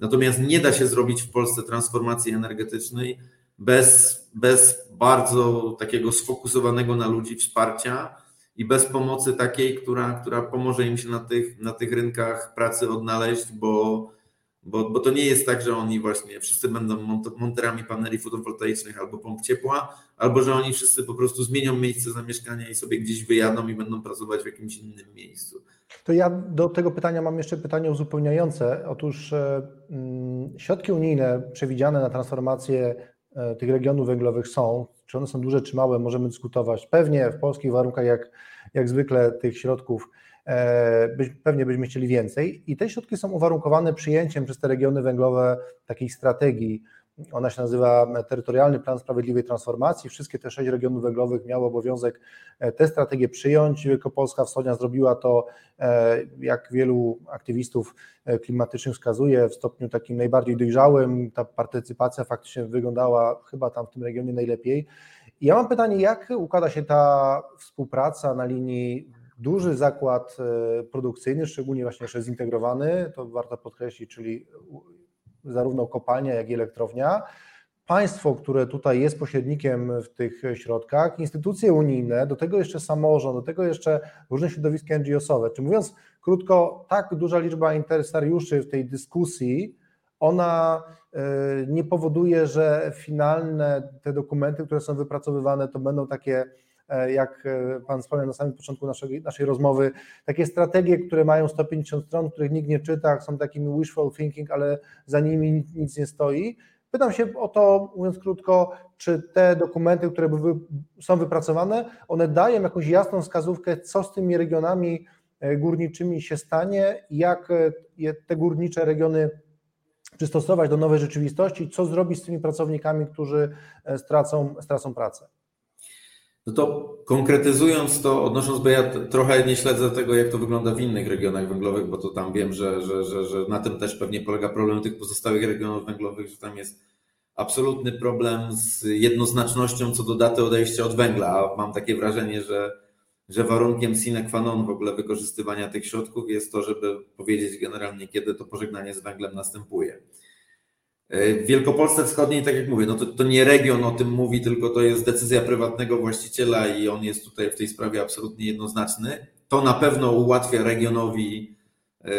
Speaker 2: natomiast nie da się zrobić w Polsce transformacji energetycznej bez, bez bardzo takiego sfokusowanego na ludzi wsparcia i bez pomocy takiej, która, która pomoże im się na tych, na tych rynkach pracy odnaleźć, bo bo, bo to nie jest tak, że oni właśnie wszyscy będą monterami paneli fotowoltaicznych albo pomp ciepła, albo że oni wszyscy po prostu zmienią miejsce zamieszkania i sobie gdzieś wyjadą i będą pracować w jakimś innym miejscu.
Speaker 1: To ja do tego pytania mam jeszcze pytanie uzupełniające. Otóż e, mm, środki unijne przewidziane na transformację e, tych regionów węglowych są. Czy one są duże, czy małe, możemy dyskutować. Pewnie w polskich warunkach, jak, jak zwykle, tych środków pewnie byśmy chcieli więcej i te środki są uwarunkowane przyjęciem przez te regiony węglowe takiej strategii. Ona się nazywa Terytorialny Plan Sprawiedliwej Transformacji. Wszystkie te sześć regionów węglowych miały obowiązek e, tę strategię przyjąć. Wielkopolska Wschodnia zrobiła to, e, jak wielu aktywistów klimatycznych wskazuje, w stopniu takim najbardziej dojrzałym. Ta partycypacja faktycznie wyglądała chyba tam w tym regionie najlepiej. Ja mam pytanie, jak układa się ta współpraca na linii duży zakład e, produkcyjny, szczególnie właśnie jeszcze zintegrowany, to warto podkreślić, czyli zarówno kopalnia, jak i elektrownia. Państwo, które tutaj jest pośrednikiem w tych środkach, instytucje unijne, do tego jeszcze samorząd, do tego jeszcze różne środowiska NGO-sowe. Czy mówiąc krótko, tak duża liczba interesariuszy w tej dyskusji, ona e, nie powoduje, że finalne te dokumenty, które są wypracowywane, to będą takie jak e, Pan wspomniał na samym początku naszej, naszej rozmowy, takie strategie, które mają 150 stron, których nikt nie czyta, są takimi wishful thinking, ale za nimi nic nie stoi. Pytam się o to, mówiąc krótko, czy te dokumenty, które są wypracowane, one dają jakąś jasną wskazówkę, co z tymi regionami e, górniczymi się stanie, jak te górnicze regiony przystosować do nowej rzeczywistości? Co zrobić z tymi pracownikami, którzy stracą, stracą pracę?
Speaker 2: No to konkretyzując to, odnosząc, bo ja trochę nie śledzę tego, jak to wygląda w innych regionach węglowych, bo to tam wiem, że, że, że, że na tym też pewnie polega problem tych pozostałych regionów węglowych, że tam jest absolutny problem z jednoznacznością co do daty odejścia od węgla. Mam takie wrażenie, że, że warunkiem sine qua non w ogóle wykorzystywania tych środków jest to, żeby powiedzieć generalnie, kiedy to pożegnanie z węglem następuje. W Wielkopolsce Wschodniej, tak jak mówię, no to, to nie region o tym mówi, tylko to jest decyzja prywatnego właściciela i on jest tutaj w tej sprawie absolutnie jednoznaczny. To na pewno ułatwia regionowi e,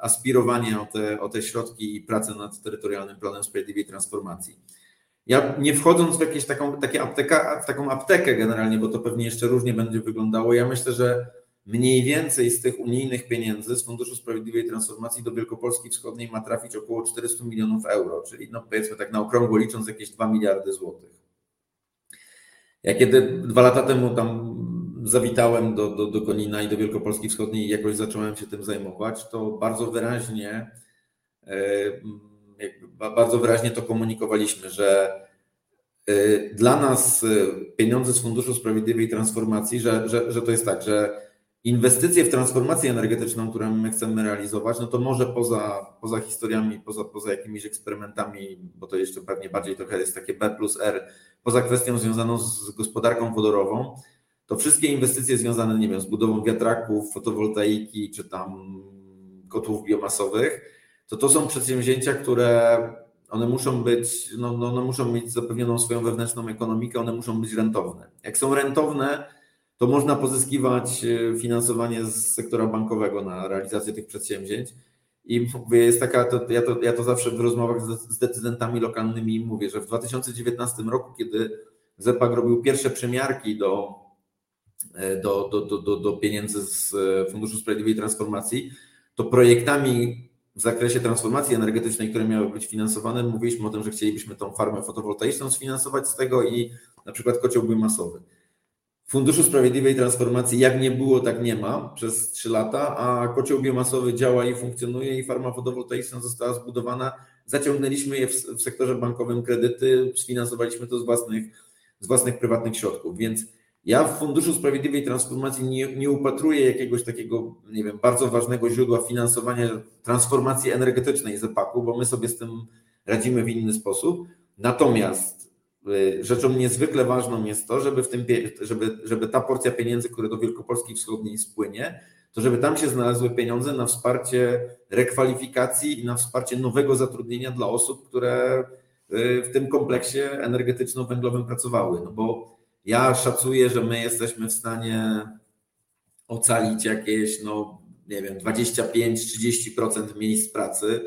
Speaker 2: aspirowanie o te, o te środki i pracę nad terytorialnym planem sprawiedliwej transformacji. Ja nie wchodząc w jakieś taką, takie apteka, w taką aptekę generalnie, bo to pewnie jeszcze różnie będzie wyglądało, ja myślę, że mniej więcej z tych unijnych pieniędzy z Funduszu Sprawiedliwej Transformacji do Wielkopolski Wschodniej ma trafić około 400 milionów euro, czyli no powiedzmy tak na okrągło licząc jakieś 2 miliardy złotych. Ja kiedy dwa lata temu tam zawitałem do, do, do Konina i do Wielkopolski Wschodniej i jakoś zacząłem się tym zajmować, to bardzo wyraźnie e, bardzo wyraźnie to komunikowaliśmy, że e, dla nas e, pieniądze z Funduszu Sprawiedliwej Transformacji, że, że, że to jest tak, że inwestycje w transformację energetyczną, którą my chcemy realizować, no to może poza, poza historiami, poza, poza jakimiś eksperymentami, bo to jeszcze pewnie bardziej trochę jest takie B plus R, poza kwestią związaną z gospodarką wodorową, to wszystkie inwestycje związane, nie wiem, z budową wiatraków, fotowoltaiki czy tam kotłów biomasowych, to to są przedsięwzięcia, które one muszą być, no, no, one muszą mieć zapewnioną swoją wewnętrzną ekonomikę, one muszą być rentowne. Jak są rentowne, to można pozyskiwać e, finansowanie z sektora bankowego na realizację tych przedsięwzięć. I jest taka, to, ja, to, ja to zawsze w rozmowach z, z decydentami lokalnymi mówię, że w 2019 roku, kiedy ZEPAK robił pierwsze przemiarki do, e, do, do, do, do, pieniędzy z e, Funduszu Sprawiedliwej Transformacji, to projektami w zakresie transformacji energetycznej, które miały być finansowane, mówiliśmy o tym, że chcielibyśmy tą farmę fotowoltaiczną sfinansować z tego i na przykład kocioł biomasowy. Funduszu Sprawiedliwej Transformacji jak nie było, tak nie ma przez 3 lata, a kocioł biomasowy działa i funkcjonuje i farma fotowoltaiczna została zbudowana. Zaciągnęliśmy je w, w sektorze bankowym kredyty, sfinansowaliśmy to z własnych, z własnych prywatnych środków, więc ja w Funduszu Sprawiedliwej Transformacji nie, nie upatruję jakiegoś takiego, nie wiem, bardzo ważnego źródła finansowania transformacji energetycznej ZEPAK-u, bo my sobie z tym radzimy w inny sposób. Natomiast rzeczą niezwykle ważną jest to, żeby, w tym, żeby, żeby ta porcja pieniędzy, które do Wielkopolski Wschodniej spłynie, to żeby tam się znalazły pieniądze na wsparcie rekwalifikacji i na wsparcie nowego zatrudnienia dla osób, które y, w tym kompleksie energetyczno-węglowym pracowały. No bo ja szacuję, że my jesteśmy w stanie ocalić jakieś, no nie wiem, 25-30% miejsc pracy,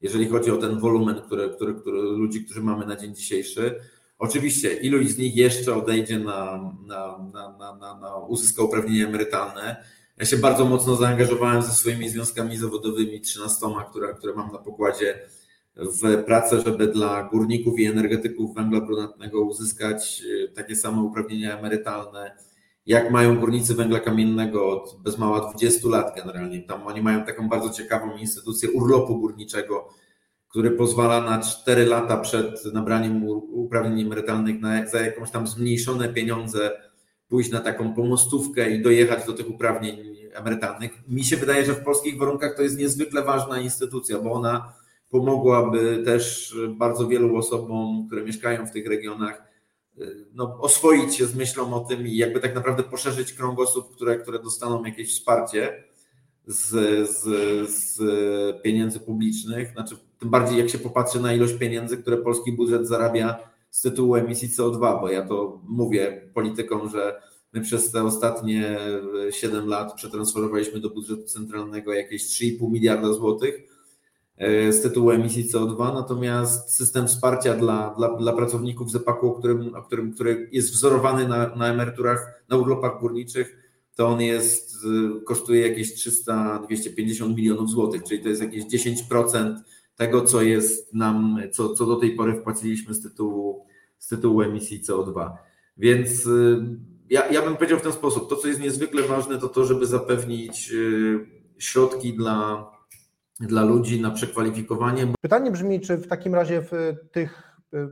Speaker 2: jeżeli chodzi o ten wolumen który, który, który, ludzi, którzy mamy na dzień dzisiejszy. Oczywiście iluś z nich jeszcze odejdzie na, na, na, na, na, uzyska uprawnienia emerytalne. Ja się bardzo mocno zaangażowałem ze swoimi związkami zawodowymi, 13, które, które mam na pokładzie, w pracę, żeby dla górników i energetyków węgla brunatnego uzyskać e, takie same uprawnienia emerytalne, jak mają górnicy węgla kamiennego od bez mała 20 lat generalnie. Tam oni mają taką bardzo ciekawą instytucję urlopu górniczego, który pozwala na 4 lata przed nabraniem uprawnień emerytalnych na, za jakąś tam zmniejszone pieniądze pójść na taką pomostówkę i dojechać do tych uprawnień emerytalnych. Mi się wydaje, że w polskich warunkach to jest niezwykle ważna instytucja, bo ona pomogłaby też bardzo wielu osobom, które mieszkają w tych regionach, no, oswoić się z myślą o tym i jakby tak naprawdę poszerzyć krąg osób, które, które dostaną jakieś wsparcie z, z, z pieniędzy publicznych. Znaczy, tym bardziej jak się popatrzy na ilość pieniędzy, które polski budżet zarabia z tytułu emisji CO2, bo ja to mówię politykom, że my przez te ostatnie 7 lat przetransformowaliśmy do budżetu centralnego jakieś 3,5 miliarda złotych e, z tytułu emisji CO2, natomiast system wsparcia dla, dla, dla pracowników ZEPAK-u, o którym, o którym, który jest wzorowany na, na emeryturach, na urlopach górniczych, to on jest, kosztuje jakieś 300-250 milionów złotych, czyli to jest jakieś 10% tego, co jest nam, co, co do tej pory wpłaciliśmy z tytułu, z tytułu emisji CO2. Więc y, ja, ja bym powiedział w ten sposób, to co jest niezwykle ważne, to to, żeby zapewnić y, środki dla, dla ludzi na przekwalifikowanie.
Speaker 1: Pytanie brzmi, czy w takim razie w tych y,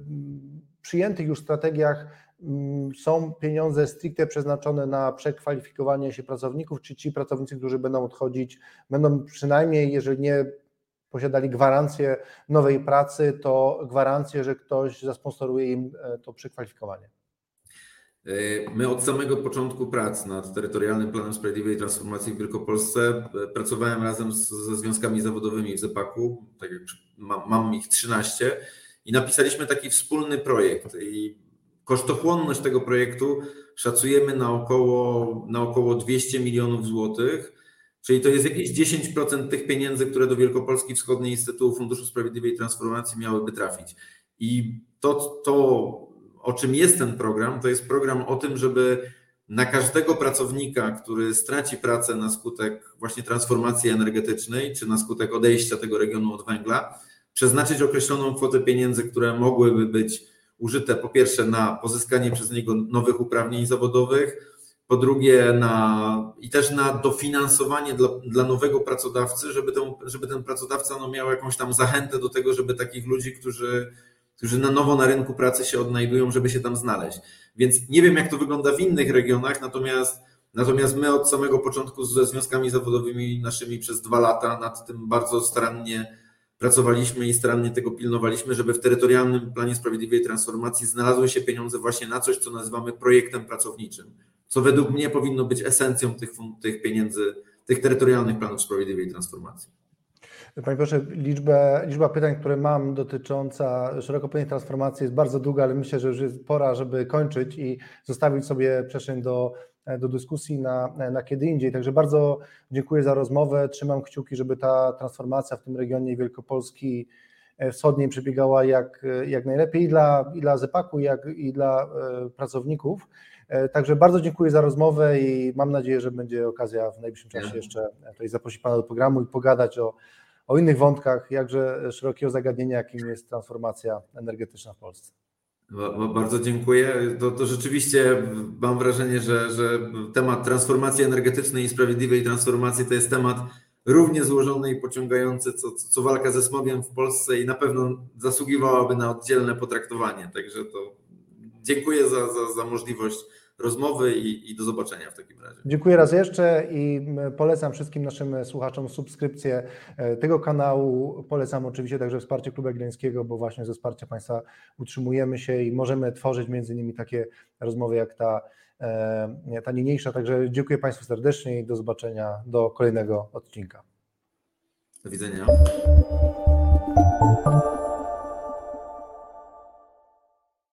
Speaker 1: przyjętych już strategiach są pieniądze stricte przeznaczone na przekwalifikowanie się pracowników, czy ci pracownicy, którzy będą odchodzić, będą przynajmniej, jeżeli nie posiadali gwarancję nowej pracy, to gwarancję, że ktoś zasponsoruje im e, to przekwalifikowanie?
Speaker 2: E, my od samego początku prac nad terytorialnym planem sprawiedliwej transformacji w Wielkopolsce e, pracowałem razem z, ze związkami zawodowymi w ZEPAK-u, tak jak mam, mam ich 13 i napisaliśmy taki wspólny projekt i kosztochłonność tego projektu szacujemy na około, na około 200 milionów złotych, czyli to jest jakieś 10% tych pieniędzy, które do Wielkopolski Wschodniej z tytułu Funduszu Sprawiedliwej Transformacji miałyby trafić. I to, to, o czym jest ten program, to jest program o tym, żeby na każdego pracownika, który straci pracę na skutek właśnie transformacji energetycznej, czy na skutek odejścia tego regionu od węgla, przeznaczyć określoną kwotę pieniędzy, które mogłyby być użyte po pierwsze na pozyskanie przez niego nowych uprawnień zawodowych, po drugie na, i też na dofinansowanie dla, dla nowego pracodawcy, żeby ten, żeby ten pracodawca no, miał jakąś tam zachętę do tego, żeby takich ludzi, którzy, którzy na nowo na rynku pracy się odnajdują, żeby się tam znaleźć. Więc nie wiem, jak to wygląda w innych regionach, natomiast, natomiast my od samego początku ze związkami zawodowymi naszymi przez dwa lata nad tym bardzo starannie pracowaliśmy i starannie tego pilnowaliśmy, żeby w terytorialnym planie sprawiedliwej transformacji znalazły się pieniądze właśnie na coś, co nazywamy projektem pracowniczym, co według mnie powinno być esencją tych, tych pieniędzy, tych terytorialnych planów sprawiedliwej transformacji.
Speaker 1: Panie proszę, liczbę, liczba pytań, które mam dotycząca szeroko pojętej transformacji jest bardzo długa, ale myślę, że już jest pora, żeby kończyć i zostawić sobie przestrzeń do do dyskusji na, na kiedy indziej. Także bardzo dziękuję za rozmowę. Trzymam kciuki, żeby ta transformacja w tym regionie Wielkopolski e, wschodniej przebiegała jak, jak najlepiej i dla, i dla ZEPAK-u, jak i dla e, pracowników. Także bardzo dziękuję za rozmowę i mam nadzieję, że będzie okazja w najbliższym czasie jeszcze tutaj zaprosić Pana do programu i pogadać o, o innych wątkach, jakże szerokiego zagadnienia, jakim jest transformacja energetyczna w Polsce.
Speaker 2: Bardzo dziękuję. To, to rzeczywiście mam wrażenie, że, że temat transformacji energetycznej i sprawiedliwej transformacji to jest temat równie złożony i pociągający, co, co walka ze smogiem w Polsce i na pewno zasługiwałaby na oddzielne potraktowanie. Także to dziękuję za, za, za możliwość rozmowy i, i, do zobaczenia w takim razie.
Speaker 1: Dziękuję raz jeszcze i polecam wszystkim naszym słuchaczom subskrypcję e, tego kanału. Polecam oczywiście także wsparcie Klubu Jagiellońskiego, bo właśnie ze wsparcia Państwa utrzymujemy się i możemy tworzyć między innymi takie rozmowy jak ta, e, ta niniejsza. Także dziękuję Państwu serdecznie i do zobaczenia do kolejnego odcinka.
Speaker 2: Do widzenia.